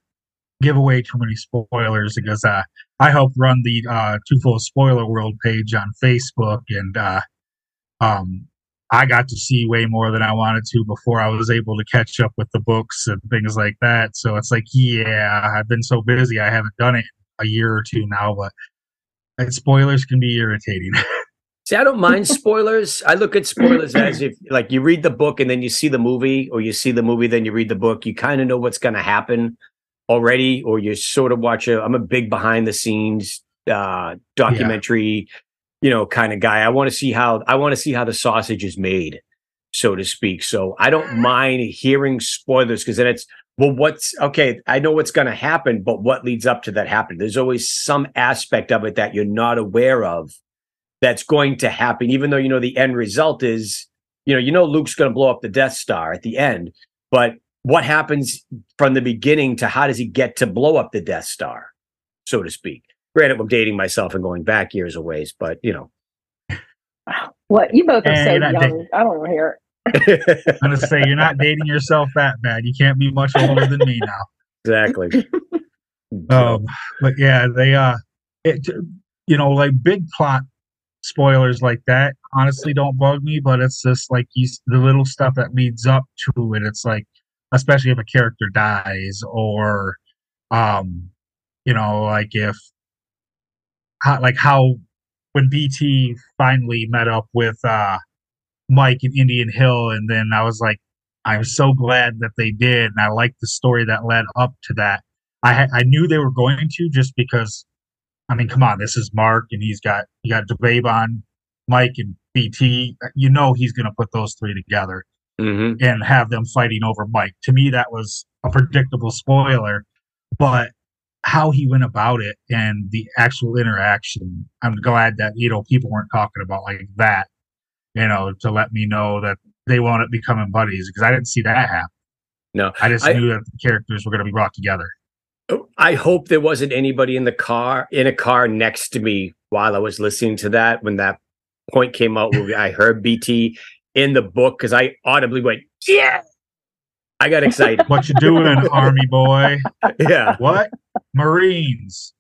give away too many spoilers because uh, I helped run the uh, Tufo Spoiler World page on Facebook, and uh, um, I got to see way more than I wanted to before I was able to catch up with the books and things like that. So it's like, yeah, I've been so busy, I haven't done it a year or two now, but spoilers can be irritating. See, I don't mind spoilers. I look at spoilers as if, like, you read the book and then you see the movie, or you see the movie, then you read the book. You kind of know what's going to happen already, or you sort of watch a. I'm a big behind the scenes uh, documentary, yeah. you know, kind of guy. I want to see how I want to see how the sausage is made, so to speak. So I don't mind hearing spoilers because then it's well, what's okay? I know what's going to happen, but what leads up to that happen? There's always some aspect of it that you're not aware of that's going to happen, even though you know the end result is, you know, you know Luke's going to blow up the Death Star at the end, but what happens from the beginning to how does he get to blow up the Death Star, so to speak? Granted, I'm dating myself and going back years a ways, but you know. What you both are so young. Dating. I don't want to hear it. I'm gonna say you're not dating yourself that bad. You can't be much older than me now. Exactly. um, but yeah, they uh, it, you know, like big plot spoilers like that honestly don't bug me, but it's just like you, the little stuff that leads up to it. It's like, especially if a character dies or, um, you know, like if, how, like how when BT finally met up with uh, Mike in Indian Hill, and then I was like, I'm so glad that they did, and I like the story that led up to that. I I knew they were going to just because I mean, come on, this is Mark, and he's got you got Debate on Mike and BT. You know he's going to put those three together mm-hmm. and have them fighting over Mike. To me, that was a predictable spoiler, but how he went about it and the actual interaction, I'm glad that you know people weren't talking about like that. You know, to let me know that they wound up becoming buddies because I didn't see that happen. No, I just I, knew that the characters were going to be brought together. I hope there wasn't anybody in the car in a car next to me while I was listening to that when that point came out where I heard BT in the book because I audibly went, Yeah. I got excited. what you doing, army boy? Yeah. What? Marines.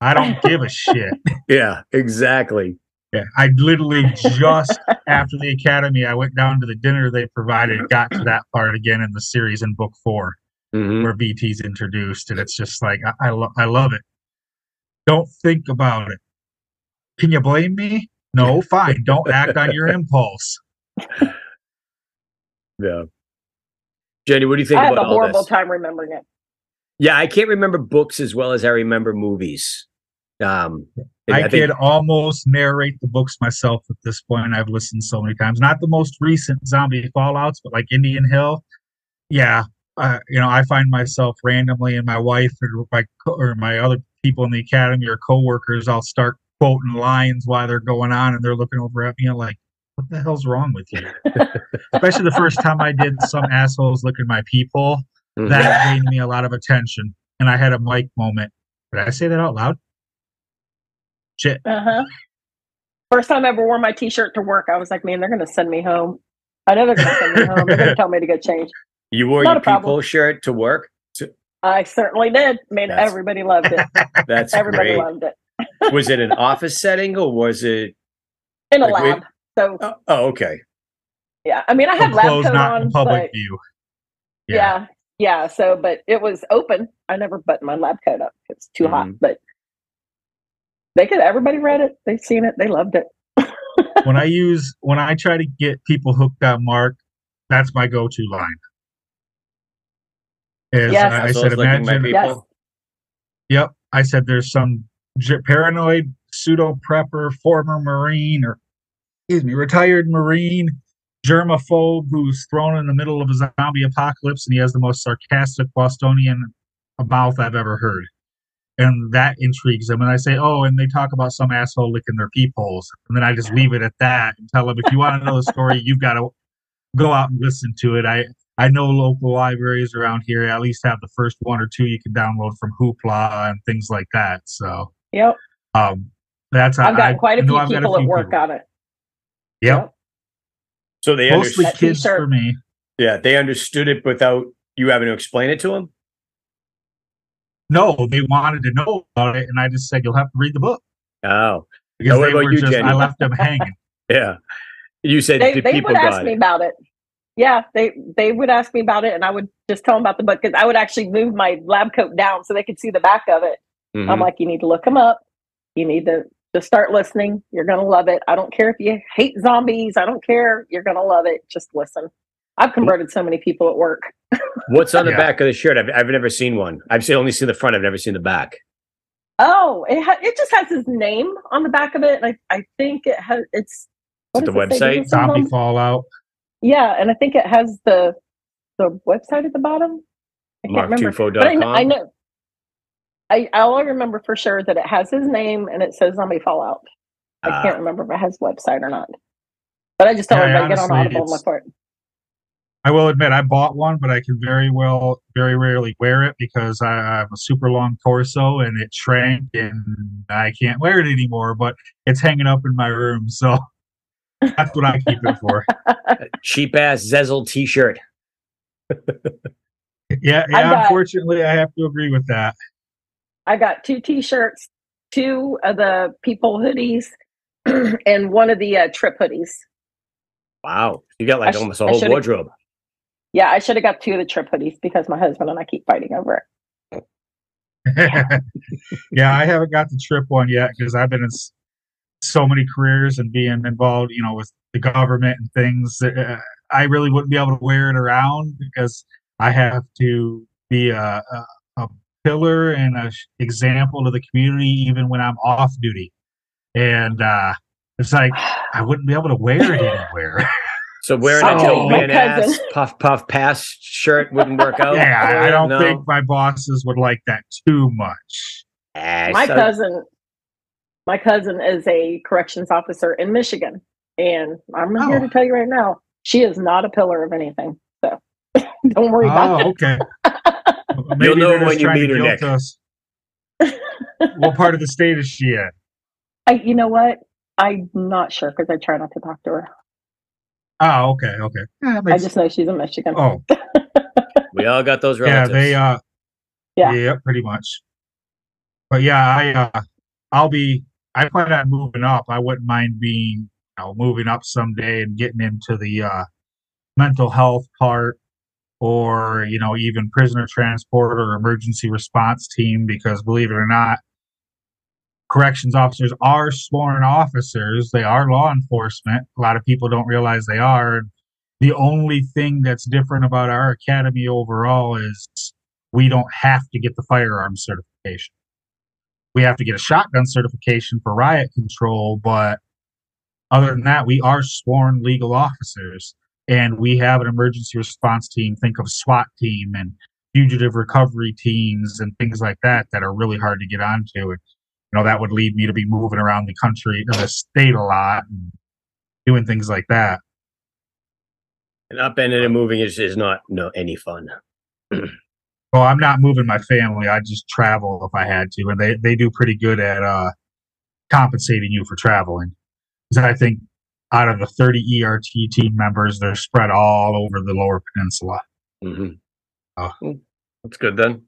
I don't give a shit. Yeah, exactly. Yeah. I literally just after the academy, I went down to the dinner they provided, got to that part again in the series in book four mm-hmm. where BT's introduced, and it's just like I I, lo- I love it. Don't think about it. Can you blame me? No, fine. Don't act on your impulse. Yeah. Jenny, what do you think? About it? I have a horrible time remembering it. Yeah, I can't remember books as well as I remember movies. Um, I, I think- could almost narrate the books myself at this point. I've listened so many times. Not the most recent zombie fallouts, but like Indian Hill. Yeah, uh, you know, I find myself randomly, and my wife or my or my other people in the academy or coworkers, I'll start quoting lines while they're going on, and they're looking over at me like, "What the hell's wrong with you?" Especially the first time I did some assholes look at my people, mm-hmm. that gained me a lot of attention, and I had a Mike moment. Did I say that out loud? Shit. Uh huh. First time I ever wore my T-shirt to work, I was like, "Man, they're gonna send me home." I know they're gonna send me home. They're gonna tell me to get changed. You wore Not your people problem. shirt to work? To- I certainly did. I mean, that's, everybody loved it. That's everybody great. loved it. was it an office setting or was it in a like lab? So, oh, oh, okay. Yeah, I mean, I had lab clothes, coat not on, public but, view. Yeah. yeah. yeah, So, but it was open. I never buttoned my lab coat up. It's too mm-hmm. hot, but they could. Everybody read it. They've seen it. They loved it. when I use when I try to get people hooked on Mark, that's my go-to line is yes. I, I said, imagine. Yes. Yep. I said there's some paranoid pseudo prepper, former Marine, or excuse me, retired Marine, germaphobe who's thrown in the middle of a zombie apocalypse, and he has the most sarcastic Bostonian mouth I've ever heard. And that intrigues them. And I say, oh, and they talk about some asshole licking their peepholes. And then I just leave it at that and tell them, if you want to know the story, you've got to go out and listen to it. I I know local libraries around here at least have the first one or two you can download from Hoopla and things like that. So, yep. Um, that's I've got I, quite a few people a few at work people. on it. Yep. yep. So they mostly kids for me. Yeah, they understood it without you having to explain it to them. No, they wanted to know about it, and I just said you'll have to read the book. Oh, because they were you, just, Jenny? I left them hanging. yeah, you said they, they would ask me about it. Yeah, they they would ask me about it, and I would just tell them about the book because I would actually move my lab coat down so they could see the back of it. Mm-hmm. I'm like, you need to look them up. You need to just start listening. You're gonna love it. I don't care if you hate zombies. I don't care. You're gonna love it. Just listen. I've converted so many people at work. What's on the yeah. back of the shirt? I've, I've never seen one. I've seen, only seen the front. I've never seen the back. Oh, it ha- it just has his name on the back of it. I I think it has. It's what the website Zombie Fallout. Yeah, and I think it has the the website at the bottom. I can't remember. But I, I know. I all I remember for sure that it has his name and it says Zombie Fallout. I uh, can't remember if it has website or not. But I just tell yeah, everybody get on Audible and look for it. I will admit I bought one, but I can very well, very rarely wear it because I, have a super long torso and it shrank and I can't wear it anymore. But it's hanging up in my room, so that's what I keep it for. Cheap ass Zezel T-shirt. yeah, yeah. Got, unfortunately, I have to agree with that. I got two T-shirts, two of the people hoodies, and one of the uh, trip hoodies. Wow, you got like sh- almost a whole wardrobe. Yeah, I should have got two of the trip hoodies because my husband and I keep fighting over it. yeah, I haven't got the trip one yet because I've been in so many careers and being involved, you know, with the government and things. Uh, I really wouldn't be able to wear it around because I have to be a, a, a pillar and an example to the community even when I'm off duty. And uh, it's like I wouldn't be able to wear it anywhere. So wearing a oh, man ass puff puff pass shirt wouldn't work out. yeah, I don't no. think my bosses would like that too much. my so- cousin, my cousin is a corrections officer in Michigan, and I'm oh. here to tell you right now, she is not a pillar of anything. So don't worry oh, about it. okay. You'll know when you meet her, Nick. Us. what part of the state is she in? I, you know what? I'm not sure because I try not to talk to her. Oh, okay, okay. Yeah, I just know she's in Michigan. Oh, we all got those relatives. Yeah, they. Uh, yeah, yeah, pretty much. But yeah, I. Uh, I'll be. I plan on moving up. I wouldn't mind being, you know, moving up someday and getting into the uh, mental health part, or you know, even prisoner transport or emergency response team. Because believe it or not, corrections officers are sworn officers. They are law enforcement. A lot of people don't realize they are. The only thing that's different about our academy overall is we don't have to get the firearm certification. We have to get a shotgun certification for riot control, but other than that, we are sworn legal officers and we have an emergency response team. Think of SWAT team and fugitive recovery teams and things like that that are really hard to get onto. You know that would lead me to be moving around the country or the state a lot and doing things like that. And upending and moving is, is not no any fun. Well i'm not moving my family. I just travel if i had to. And they, they do pretty good at uh, compensating you for traveling. Because i think out of the 30 ert team members they're spread all over the lower peninsula mm-hmm. oh. that's good then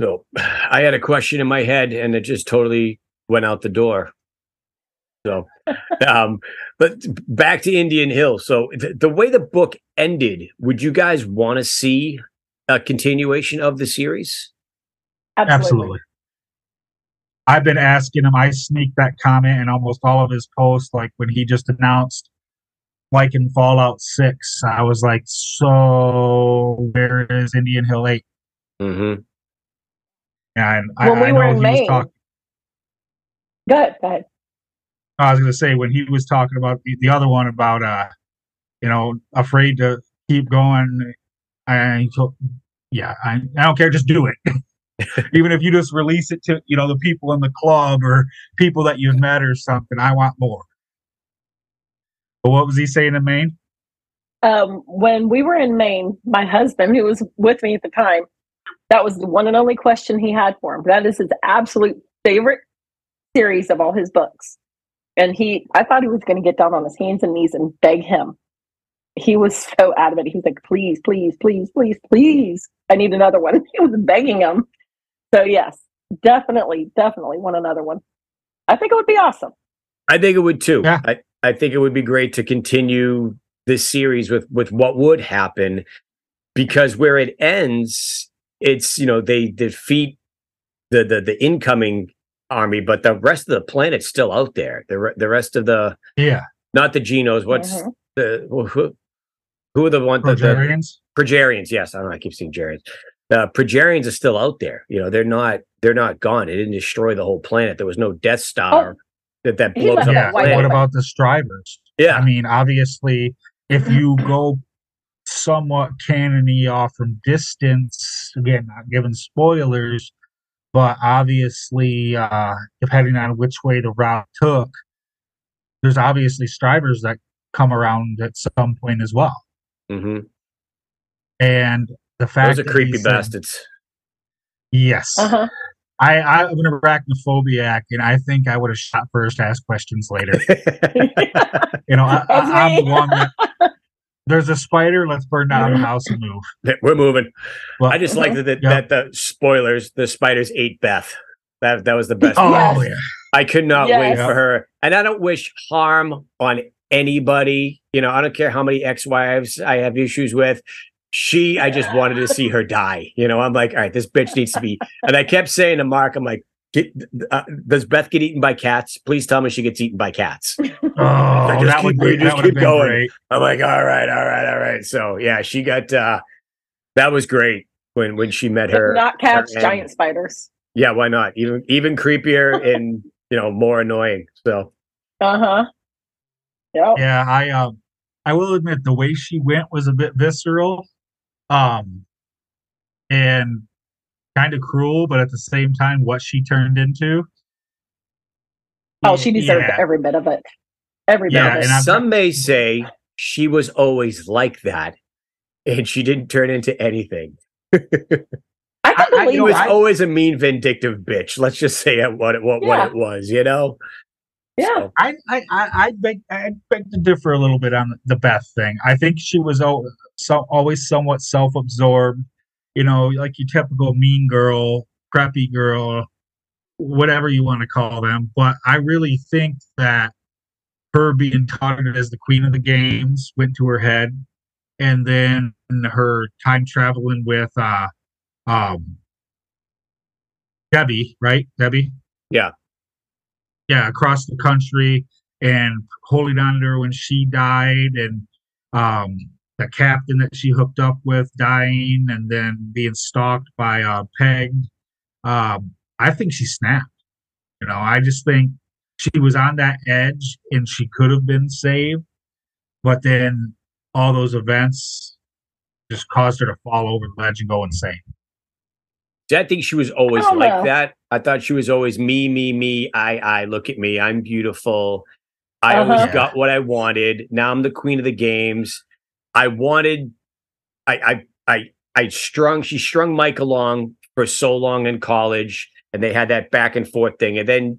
so I had a question in my head and it just totally went out the door. So, um, but back to Indian Hill. So th- the way the book ended, would you guys want to see a continuation of the series? Absolutely. Absolutely. I've been asking him. I sneaked that comment in almost all of his posts. Like when he just announced, like in Fallout Six, I was like, "So where is Indian Hill 8 mm-hmm. And I, when we I were in Maine, talking. Good, good. I was going to say when he was talking about the, the other one about, uh, you know, afraid to keep going. I told, yeah, I, I don't care, just do it. Even if you just release it to, you know, the people in the club or people that you've met or something, I want more. But what was he saying in Maine? Um, when we were in Maine, my husband, who was with me at the time, that was the one and only question he had for him. That is his absolute favorite series of all his books. And he, I thought he was going to get down on his hands and knees and beg him. He was so adamant. He's like, please, please, please, please, please. I need another one. He was begging him. So yes, definitely, definitely want another one. I think it would be awesome. I think it would too. Yeah. I, I think it would be great to continue this series with with what would happen because where it ends, it's you know they defeat the the the incoming army, but the rest of the planet's still out there. The the rest of the yeah, not the Genos. What's Mhm. the who, who are the one the, the Progerians. Progerians? Yes, I don't know. I keep seeing Gerians. The Progerians are still out there. You know, they're not they're not gone. It didn't destroy the whole planet. There was no Death Star that that blows up that Yeah. planet. What about the strivers? yeah, I mean, obviously, if you go somewhat canony off from distance, again, not giving spoilers, but obviously, uh, depending on which way the route took, there's obviously strivers that come around at some point as well. hmm And the fact those are that creepy he said- bastards. yes, Uh-huh. I, I'm an arachnophobiac, and I think I would have shot first, asked questions later. You know, I, I, I'm the one that. There's a spider. Let's burn down the house and move. We're moving. Well, I just like that, that, Yep. that the spoilers, the spiders ate Beth. That that was the best. Oh Yes. yeah. I could not wait Yes. for her. And I don't wish harm on anybody. You know, I don't care how many ex-wives I have issues with. She, I just wanted to see her die. You know, I'm like, all right, this bitch needs to be. And I kept saying to Mark, I'm like, get, uh, does Beth get eaten by cats? Please tell me she gets eaten by cats. Oh, just that keep- would we be just that keep going. great. I'm like, all right, all right, all right. So yeah, she got. uh That was great when when she met her. Not cats, her giant spiders. Yeah, why not? Even even creepier and you know more annoying. So Uh huh. Yep. Yeah, I um, I will admit the way she went was a bit visceral, um, and kind of cruel, but at the same time, what she turned into. Oh, she deserved Yeah. every bit of it. Every bit Yeah, of it. and some may say she was always like that, and she didn't turn into anything. I can I- I- believe She know, was that. always a mean, vindictive bitch. Let's just say it what it what, Yeah. what it was. You know. Yeah. So, I I I I beg I beg to differ a little bit on the Beth thing. I think she was al- so always somewhat self-absorbed, you know, like your typical mean girl, preppy girl, whatever you want to call them. But I really think that her being touted as the queen of the games went to her head, and then her time traveling with uh um Debbie, right? Debbie Yeah. yeah, across the country and holding on to her when she died and um the captain that she hooked up with dying and then being stalked by uh Peg. Um, I think she snapped. You know, I just think she was on that edge and she could have been saved, but then all those events just caused her to fall over the ledge and go insane. I think she was always like know. that. I thought she was always me, me, me. I, I. Look at me. I'm beautiful. I always Uh-huh. got what I wanted. Now I'm the queen of the games. I wanted. I, I, I, I strung. She strung Mike along for so long in college, and they had that back and forth thing. And then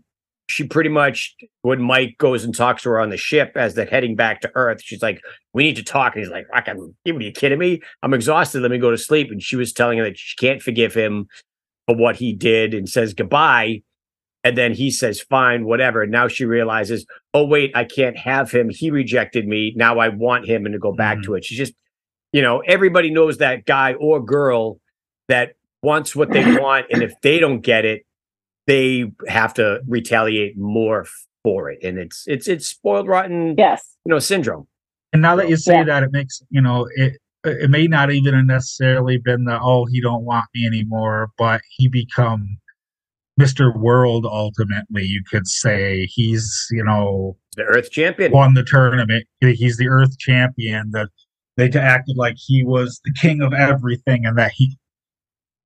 she pretty much, when Mike goes and talks to her on the ship as they're heading back to Earth, she's like, "We need to talk." And he's like, "I can. Are you kidding me? I'm exhausted. Let me go to sleep." And she was telling him that she can't forgive him for what he did and says goodbye. And then he says, fine, whatever. And now she realizes, oh, wait, I can't have him. He rejected me. Now I want him and to go back Mhm. to it. She's just, you know, everybody knows that guy or girl that wants what they want. And if they don't get it, they have to retaliate more for it. And it's, it's, it's spoiled rotten, Yes. you know, syndrome. And now that you say Yeah. that, it makes you know it. It may not even have necessarily been the oh he don't want me anymore, but he become Mr. World ultimately. You could say he's you know The Earth champion. won the tournament. He's the Earth champion. That they acted like he was the king of everything, and that he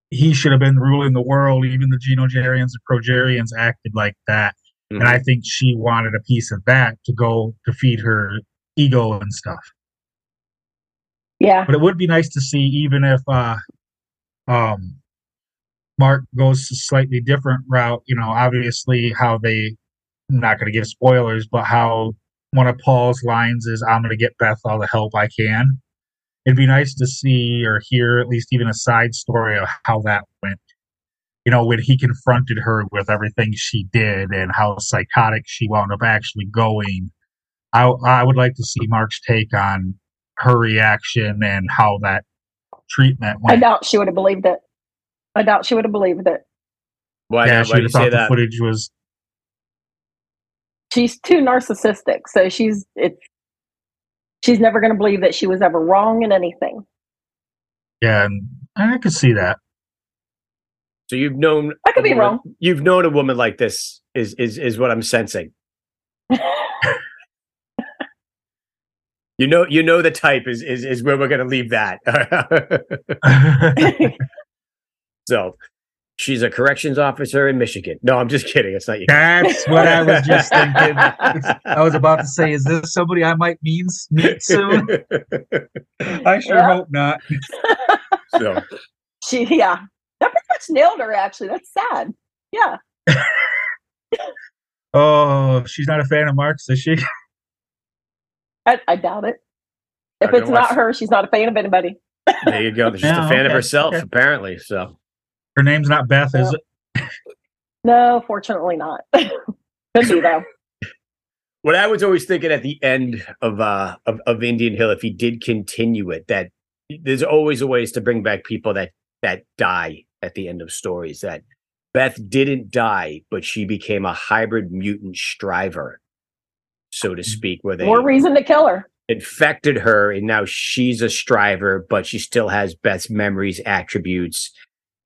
he should have been ruling the world. Even the Genogerians and Progerians acted like that, and I think she wanted a piece of that to go to feed her ego and stuff. Yeah. but it would be nice to see even if uh um mark goes a slightly different route you know obviously how they I'm not going to give spoilers but how one of paul's lines is i'm going to get beth all the help i can it'd be nice to see or hear at least even a side story of how that went you know, when he confronted her with everything she did and how psychotic she wound up actually going. I, I would like to see Mark's take on her reaction and how that treatment went. I doubt she would have believed it. I doubt she would have believed it. Why, yeah, she would have thought the footage was. She's too narcissistic, so she's it's. She's never going to believe that she was ever wrong in anything. Yeah, and I could see that. So you've known I could be woman, wrong. You've known a woman like this is is is what I'm sensing. you know you know the type is is is where we're gonna leave that. so she's a corrections officer in Michigan. No, I'm just kidding. It's not you. That's what I was just thinking. I was about to say, is this somebody I might meet, meet soon? I sure yeah. hope not. so she yeah that pretty much nailed her. Actually, that's sad. Yeah. oh, she's not a fan of Mark's, is she? I, I doubt it. If it's not her, she's not a fan of anybody. there you go. She's just a fan okay. of herself, okay. apparently. So her name's not Beth, no. is it? no, fortunately not. Could be though. What I was always thinking at the end of uh of, of Indian Hill, if he did continue it, that there's always a ways to bring back people that that die at the end of stories that Beth didn't die, but she became a hybrid mutant striver, so to mm. speak, where they more reason to kill her. Infected her, and now she's a striver, but she still has Beth's memories, attributes,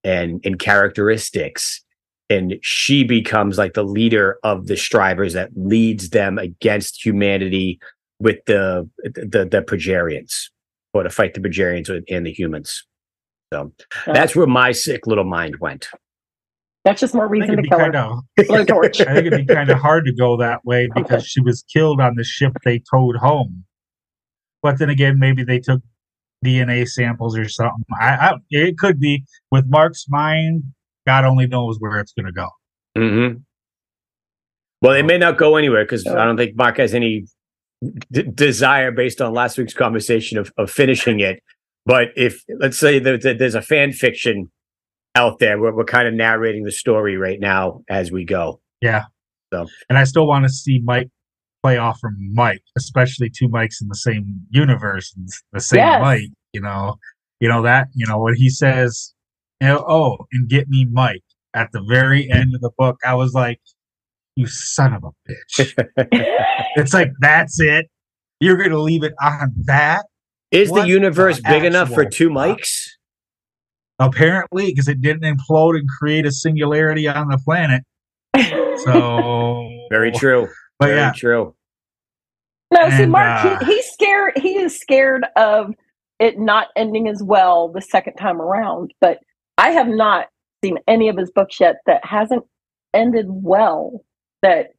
and and characteristics. And she becomes like the leader of the strivers that leads them against humanity with the the the Progerians, or to fight the Progerians and the humans. So that's where my sick little mind went. That's just more reason to kill kinda, her. torch. I think it'd be kind of hard to go that way because okay. she was killed on the ship they towed home. But then again, maybe they took DNA samples or something. I, I it could be with Mark's mind. God only knows where it's going to go. Mm-hmm. Well, it may not go anywhere because I don't think Mark has any d- desire, based on last week's conversation, of, of finishing it. But if let's say there's a fan fiction out there where we're kind of narrating the story right now as we go. Yeah. So, and I still want to see Mike play off from Mike, especially two Mikes in the same universe, and the same yes. Mike. You know, you know that. You know when he says, "Oh, and get me Mike." At the very end of the book, I was like, "You son of a bitch!" it's like that's it. You're gonna leave it on that. Is what the universe the big enough for two Mikes? Apparently, because it didn't implode and create a singularity on the planet. So very true. But very yeah. true. No, and, see, Mark, uh, he, he's scared. He is scared of it not ending as well the second time around. But I have not seen any of his books yet that hasn't ended well. That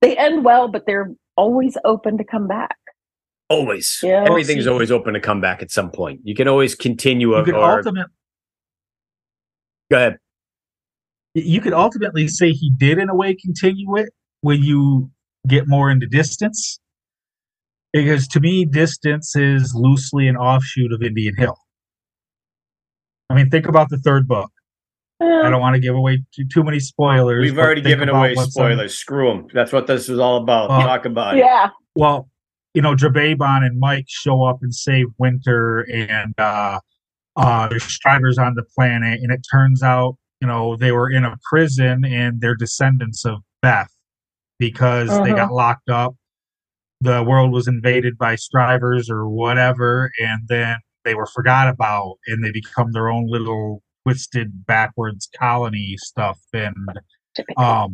they end well, but they're always open to come back. Always. Yeah, Everything's always open to come back at some point. You can always continue. You could or, ultimate, Go ahead. You could ultimately say he did, in a way, continue it when you get more into distance. Because to me, distance is loosely an offshoot of Indian Hill. I mean, think about the third book. I don't want to give away too, too many spoilers. We've already given away spoilers. Screw them. That's what this is all about. Uh, Talk about yeah. it. Well, you know, Drabaybon and Mike show up and save Winter and uh, uh, there's strivers on the planet. And it turns out, you know, they were in a prison and they're descendants of Beth because uh-huh. they got locked up. The world was invaded by strivers or whatever. And then they were forgot about and they become their own little twisted backwards colony stuff. And um,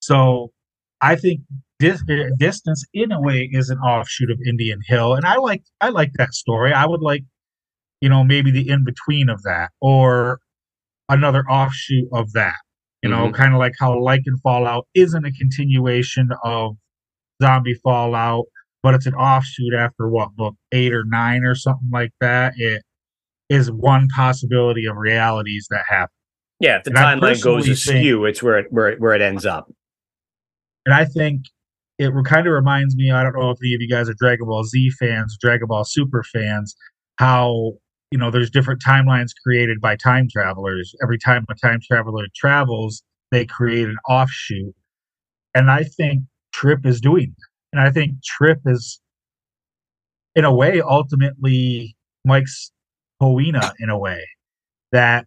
so I think dis- distance in a way is an offshoot of Indian Hill, and I like I like that story. I would like, you know, maybe the in between of that, or another offshoot of that. You know, mm-hmm. kind of like how Lycan Fallout isn't a continuation of Zombie Fallout, but it's an offshoot after what book eight or nine or something like that. It is one possibility of realities that happen. Yeah, if the and timeline goes askew, think, it's where it where it, where it ends up. And I think it kind of reminds me. I don't know if any of you guys are Dragon Ball Z fans, Dragon Ball Super fans, how you know, there's different timelines created by time travelers. Every time a time traveler travels, they create an offshoot. And I think Trip is doing that. And I think Trip is, in a way, ultimately Mike's Poina in a way that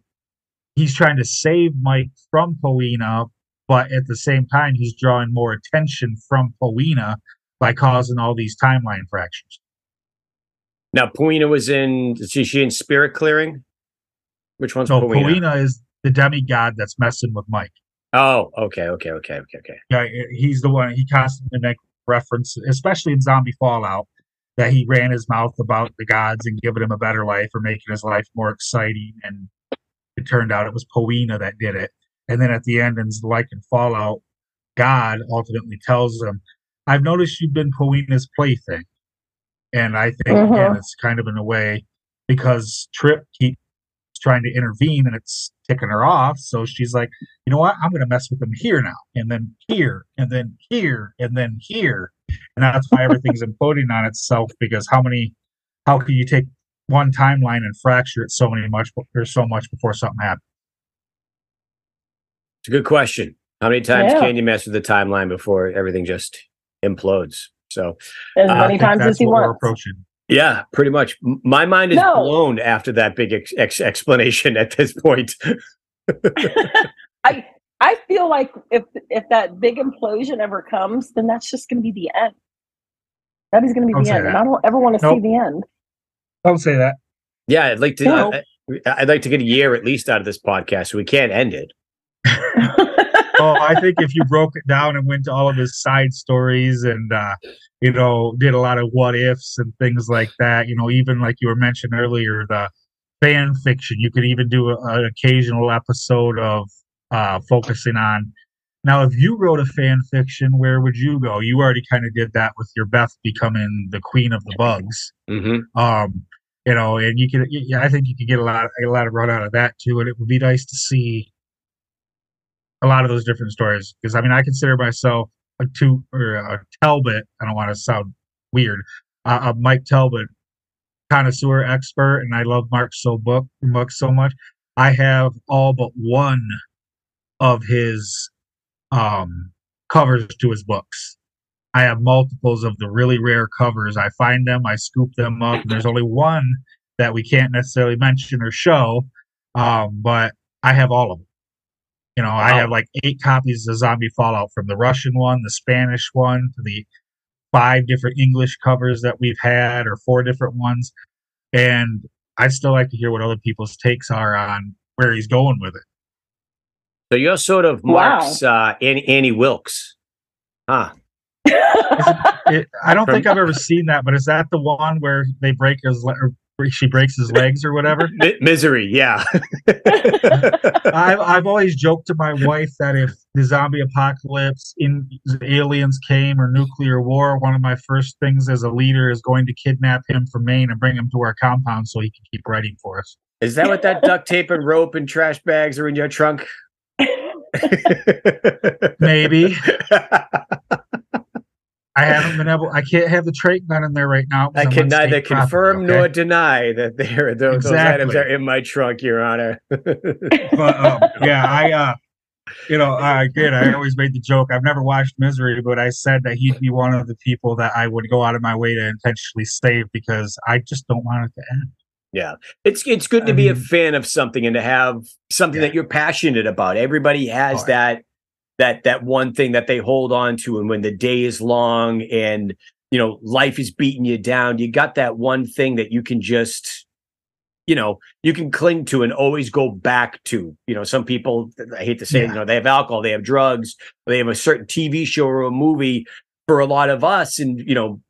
he's trying to save Mike from Poina, but at the same time, he's drawing more attention from Poina by causing all these timeline fractures. Now, Poina was in, is she in Spirit Clearing? Which one's? Poina is the demigod that's messing with Mike. Oh, okay, okay, okay, okay, okay. Yeah, he's the one. He constantly make reference, especially in Zombie Fallout, that he ran his mouth about the gods and giving him a better life or making his life more exciting. And it turned out it was Poina that did it. And then at the end, in like in Fallout, God ultimately tells him, "I've noticed you've been Poina's plaything." And I think uh-huh. again, it's kind of in a way because Trip keeps trying to intervene and it's ticking her off. So she's like, you know what? I'm going to mess with them here now, and then here, and then here, and then here. And that's why everything's imploding on itself because how many, how can you take one timeline and fracture it so many much or so much before something happens? It's a good question. How many times yeah. can you mess with the timeline before everything just implodes? So as uh, many times as he wants. Approaching. Yeah, pretty much. My mind is no. blown after that big ex- ex- explanation at this point. I I feel like if if that big implosion ever comes, then that's just going to be the end. That is going to be don't the end, that. and I don't ever want to nope. see the end. Don't say that. Yeah, I'd like to. No. I, I'd like to get a year at least out of this podcast, so we can't end it. I think if you broke it down and went to all of his side stories and uh, you know did a lot of what ifs and things like that, you know, even like you were mentioned earlier, the fan fiction, you could even do a, an occasional episode of uh, focusing on. Now, if you wrote a fan fiction, where would you go? You already kind of did that with your Beth becoming the queen of the bugs. Mm-hmm. Um, you know, and you could, yeah, I think you could get a lot, a lot of run out of that too. And it would be nice to see a lot of those different stories because I mean I consider myself a two or a Talbot. I don't want to sound weird. Uh, a Mike Talbot connoisseur expert, and I love Mark so book so much. I have all but one of his um, covers to his books. I have multiples of the really rare covers. I find them, I scoop them up. And there's only one that we can't necessarily mention or show, um, but I have all of them. You know, wow. I have like eight copies of Zombie Fallout from the Russian one, the Spanish one, to the five different English covers that we've had, or four different ones. And I'd still like to hear what other people's takes are on where he's going with it. So you're sort of Mark's wow. uh, Annie, Annie Wilkes, huh? it, it, I don't think I've ever seen that, but is that the one where they break his she breaks his legs or whatever. misery, yeah. I've I've always joked to my wife that if the zombie apocalypse, in aliens came or nuclear war, one of my first things as a leader is going to kidnap him from Maine and bring him to our compound so he can keep writing for us. Is that what that duct tape and rope and trash bags are in your trunk? Maybe. I haven't been able. I can't have the trait gun in there right now. I can neither confirm property, okay? nor deny that there those, exactly. those, items are in my trunk, Your Honor. but um, yeah, I uh, you know, I again, I always made the joke. I've never watched Misery, but I said that he'd be one of the people that I would go out of my way to intentionally save because I just don't want it to end. Yeah, it's it's good to I be mean, a fan of something and to have something yeah. that you're passionate about. Everybody has oh, that that that one thing that they hold on to and when the day is long and you know life is beating you down you got that one thing that you can just you know you can cling to and always go back to you know some people i hate to say yeah. it, you know they have alcohol they have drugs they have a certain tv show or a movie for a lot of us and you know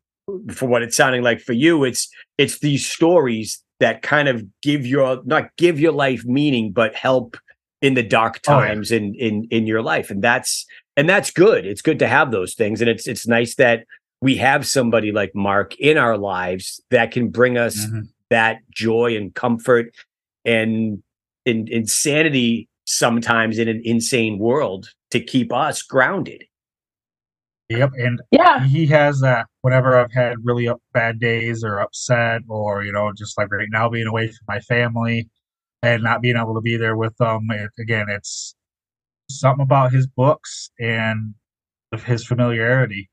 for what it's sounding like for you it's it's these stories that kind of give your not give your life meaning but help in the dark times oh, yeah. in in in your life and that's and that's good it's good to have those things and it's it's nice that we have somebody like mark in our lives that can bring us mm-hmm. that joy and comfort and in, insanity sometimes in an insane world to keep us grounded Yep, and yeah, he has that. Whenever I've had really bad days or upset, or you know, just like right now being away from my family and not being able to be there with them. It, again, it's something about his books and his familiarity.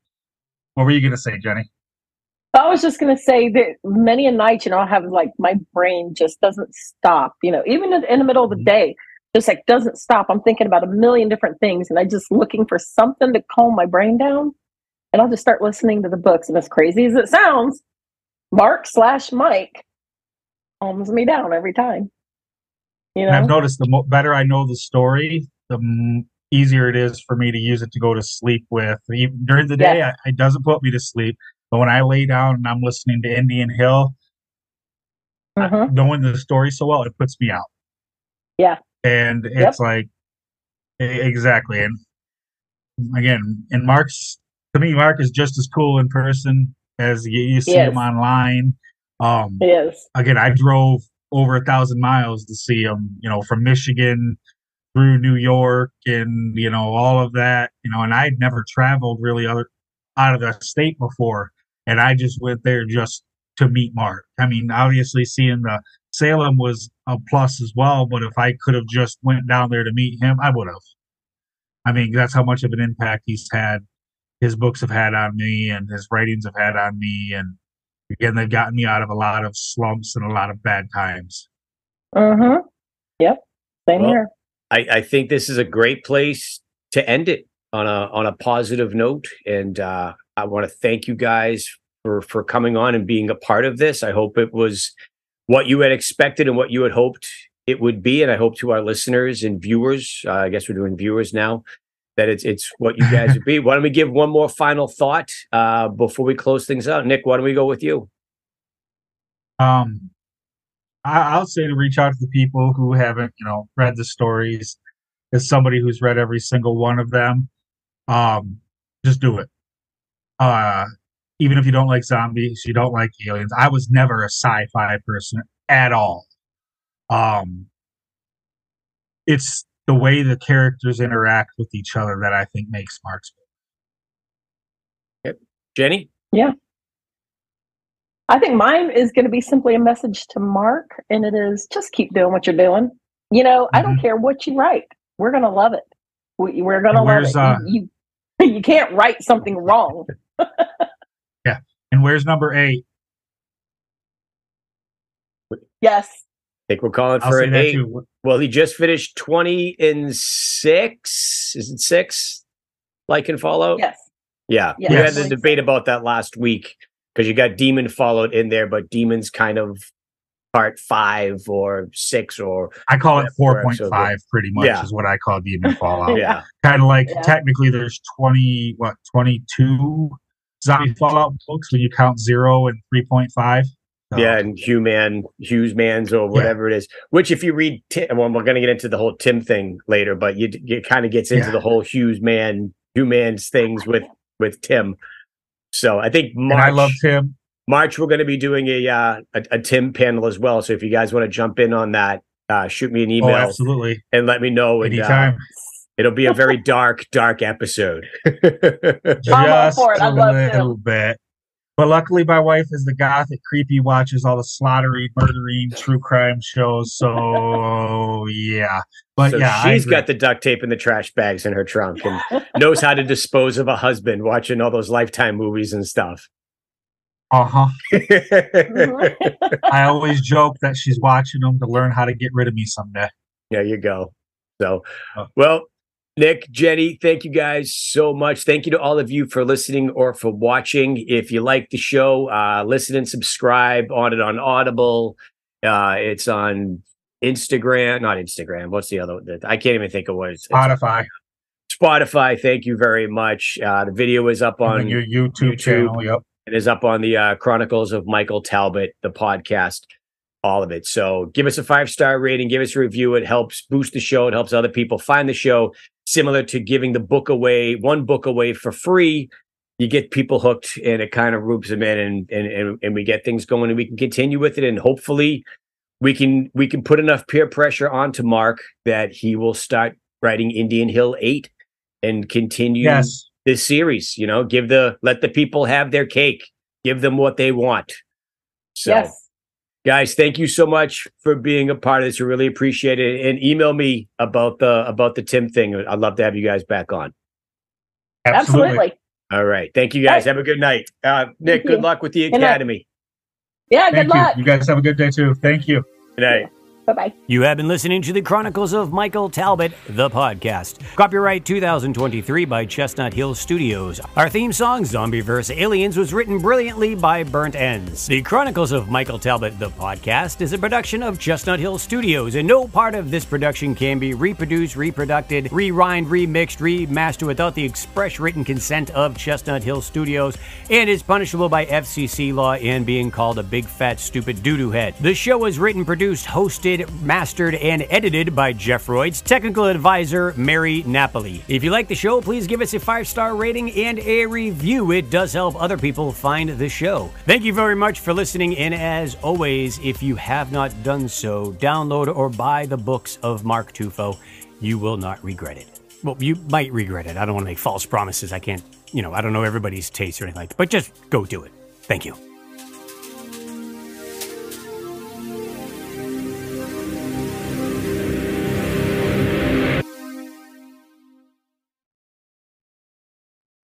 What were you going to say, Jenny? I was just going to say that many a night, you know, I have like my brain just doesn't stop, you know, even in, the middle of the mm-hmm. day, just like doesn't stop. I'm thinking about a million different things and I just looking for something to calm my brain down. And I'll just start listening to the books. And as crazy as it sounds, Mark slash Mike calms me down every time. You know? And I've noticed the mo- better I know the story, the m- easier it is for me to use it to go to sleep with. Even during the day, yes. I, it doesn't put me to sleep. But when I lay down and I'm listening to Indian Hill, uh-huh. knowing the story so well, it puts me out. Yeah. And it's yep. like, exactly. And again, and Mark's, to me, Mark is just as cool in person as you, you see him online. Um, yes. Again, I drove over a thousand miles to see him, you know, from Michigan through New York and, you know, all of that, you know, and I'd never traveled really other out of the state before and I just went there just to meet Mark. I mean, obviously seeing the Salem was a plus as well, but if I could have just went down there to meet him, I would have. I mean, that's how much of an impact he's had. His books have had on me, and his writings have had on me, and again, they've gotten me out of a lot of slumps and a lot of bad times. Mm-hmm. Yep. Same well, here. I, I think this is a great place to end it on a on a positive note, and uh, I want to thank you guys for for coming on and being a part of this. I hope it was what you had expected and what you had hoped it would be, and I hope to our listeners and viewers. Uh, I guess we're doing viewers now. That it's it's what you guys would be. Why don't we give one more final thought uh, before we close things out? Nick, why don't we go with you? Um, I, will say to reach out to the people who haven't, you know, read the stories. As somebody who's read every single one of them, um, just do it uh, even if you don't like zombies, you don't like aliens. I was never a sci-fi person at all. Um, it's the way the characters interact with each other that I think makes Mark's Yep. Jenny? Yeah. I think mine is going to be simply a message to Mark, and it is just keep doing what you're doing. You know, mm-hmm. I don't mm-hmm. care what you write. We're going to love it. We, are going to love it. Uh, you, you, you can't write something wrong. yeah. And where's number eight? Yes. I think we're calling for an eight. Too. Well, he just finished 20 in six. Is it six? Like and Fallout? Yes. Yeah. Yes. We had the debate about that last week because you got Demon Fallout in there, but Demon's kind of part five or six or I call it four point five pretty much yeah. is what I call Demon Fallout. yeah. Kind of like yeah. technically there's twenty what twenty two zombie Fallout books when you count zero and three point five. So. Yeah, and Human, Hughes Man's or whatever yeah. it is. Which, if you read, Tim, well, we're going to get into the whole Tim thing later, but you it kind of gets into yeah. the whole Hughes Man, Humans things with with Tim. So I think March, and I love Tim. March, we're going to be doing a, uh, a, a Tim panel as well. So if you guys want to jump in on that, uh, shoot me an oh, email. Oh, absolutely, and let me know. Anytime. And, uh, It'll be a very dark, dark episode. Just for a little bit. But luckily, my wife is the gothic creepy, watches all the slaughtering, murdering, true crime shows. So yeah, but so yeah, she's got the duct tape and the trash bags in her trunk and knows how to dispose of a husband watching all those Lifetime movies and stuff. Uh huh. I always joke that she's watching them to learn how to get rid of me someday. There you go. So, oh. well, Nick, Jenny, thank you guys so much. Thank you to all of you for listening or for watching. If you like the show, uh, listen and subscribe on it on Audible. Uh, it's on Instagram, not Instagram. What's the other? One? I can't even think of what it's. Spotify. It's Spotify. Thank you very much. Uh, the video is up on your YouTube, YouTube channel. Yep. It is up on the uh, Chronicles of Michael Talbot, the podcast all of it. So give us a five star rating, give us a review. It helps boost the show. It helps other people find the show similar to giving the book away, one book away for free. You get people hooked and it kind of roops them in and, and, and, and we get things going and we can continue with it. And hopefully we can, we can put enough peer pressure onto Mark that he will start writing Indian Hill eight and continue yes. this series. You know, give the let the people have their cake, give them what they want. So, yes. Guys, thank you so much for being a part of this. I really appreciate it. And email me about the about the Tim thing. I'd love to have you guys back on. Absolutely. Absolutely. All right. Thank you guys. Have a good night. Uh, Nick, good luck with the academy. Yeah, good luck. You. you guys have a good day too. Thank you. Good night. Bye bye. You have been listening to the Chronicles of Michael Talbot, the podcast. Copyright 2023 by Chestnut Hill Studios. Our theme song, "Zombie Zombieverse Aliens, was written brilliantly by Burnt Ends. The Chronicles of Michael Talbot, the podcast, is a production of Chestnut Hill Studios, and no part of this production can be reproduced, reproduced, rewind, remixed, remastered without the express written consent of Chestnut Hill Studios, and is punishable by FCC law and being called a big fat stupid doo doo head. The show was written, produced, hosted, mastered, and edited by Jeff Royds, technical advisor Mary Napoli. If you like the show, please give us a five star rating and a review. It does help other people find the show. Thank you very much for listening, and as always, if you have not done so, download or buy the books of Mark Tufo. You will not regret it. Well, you might regret it. I don't want to make false promises. I can't, you know, I don't know everybody's taste or anything like that, but just go do it. Thank you.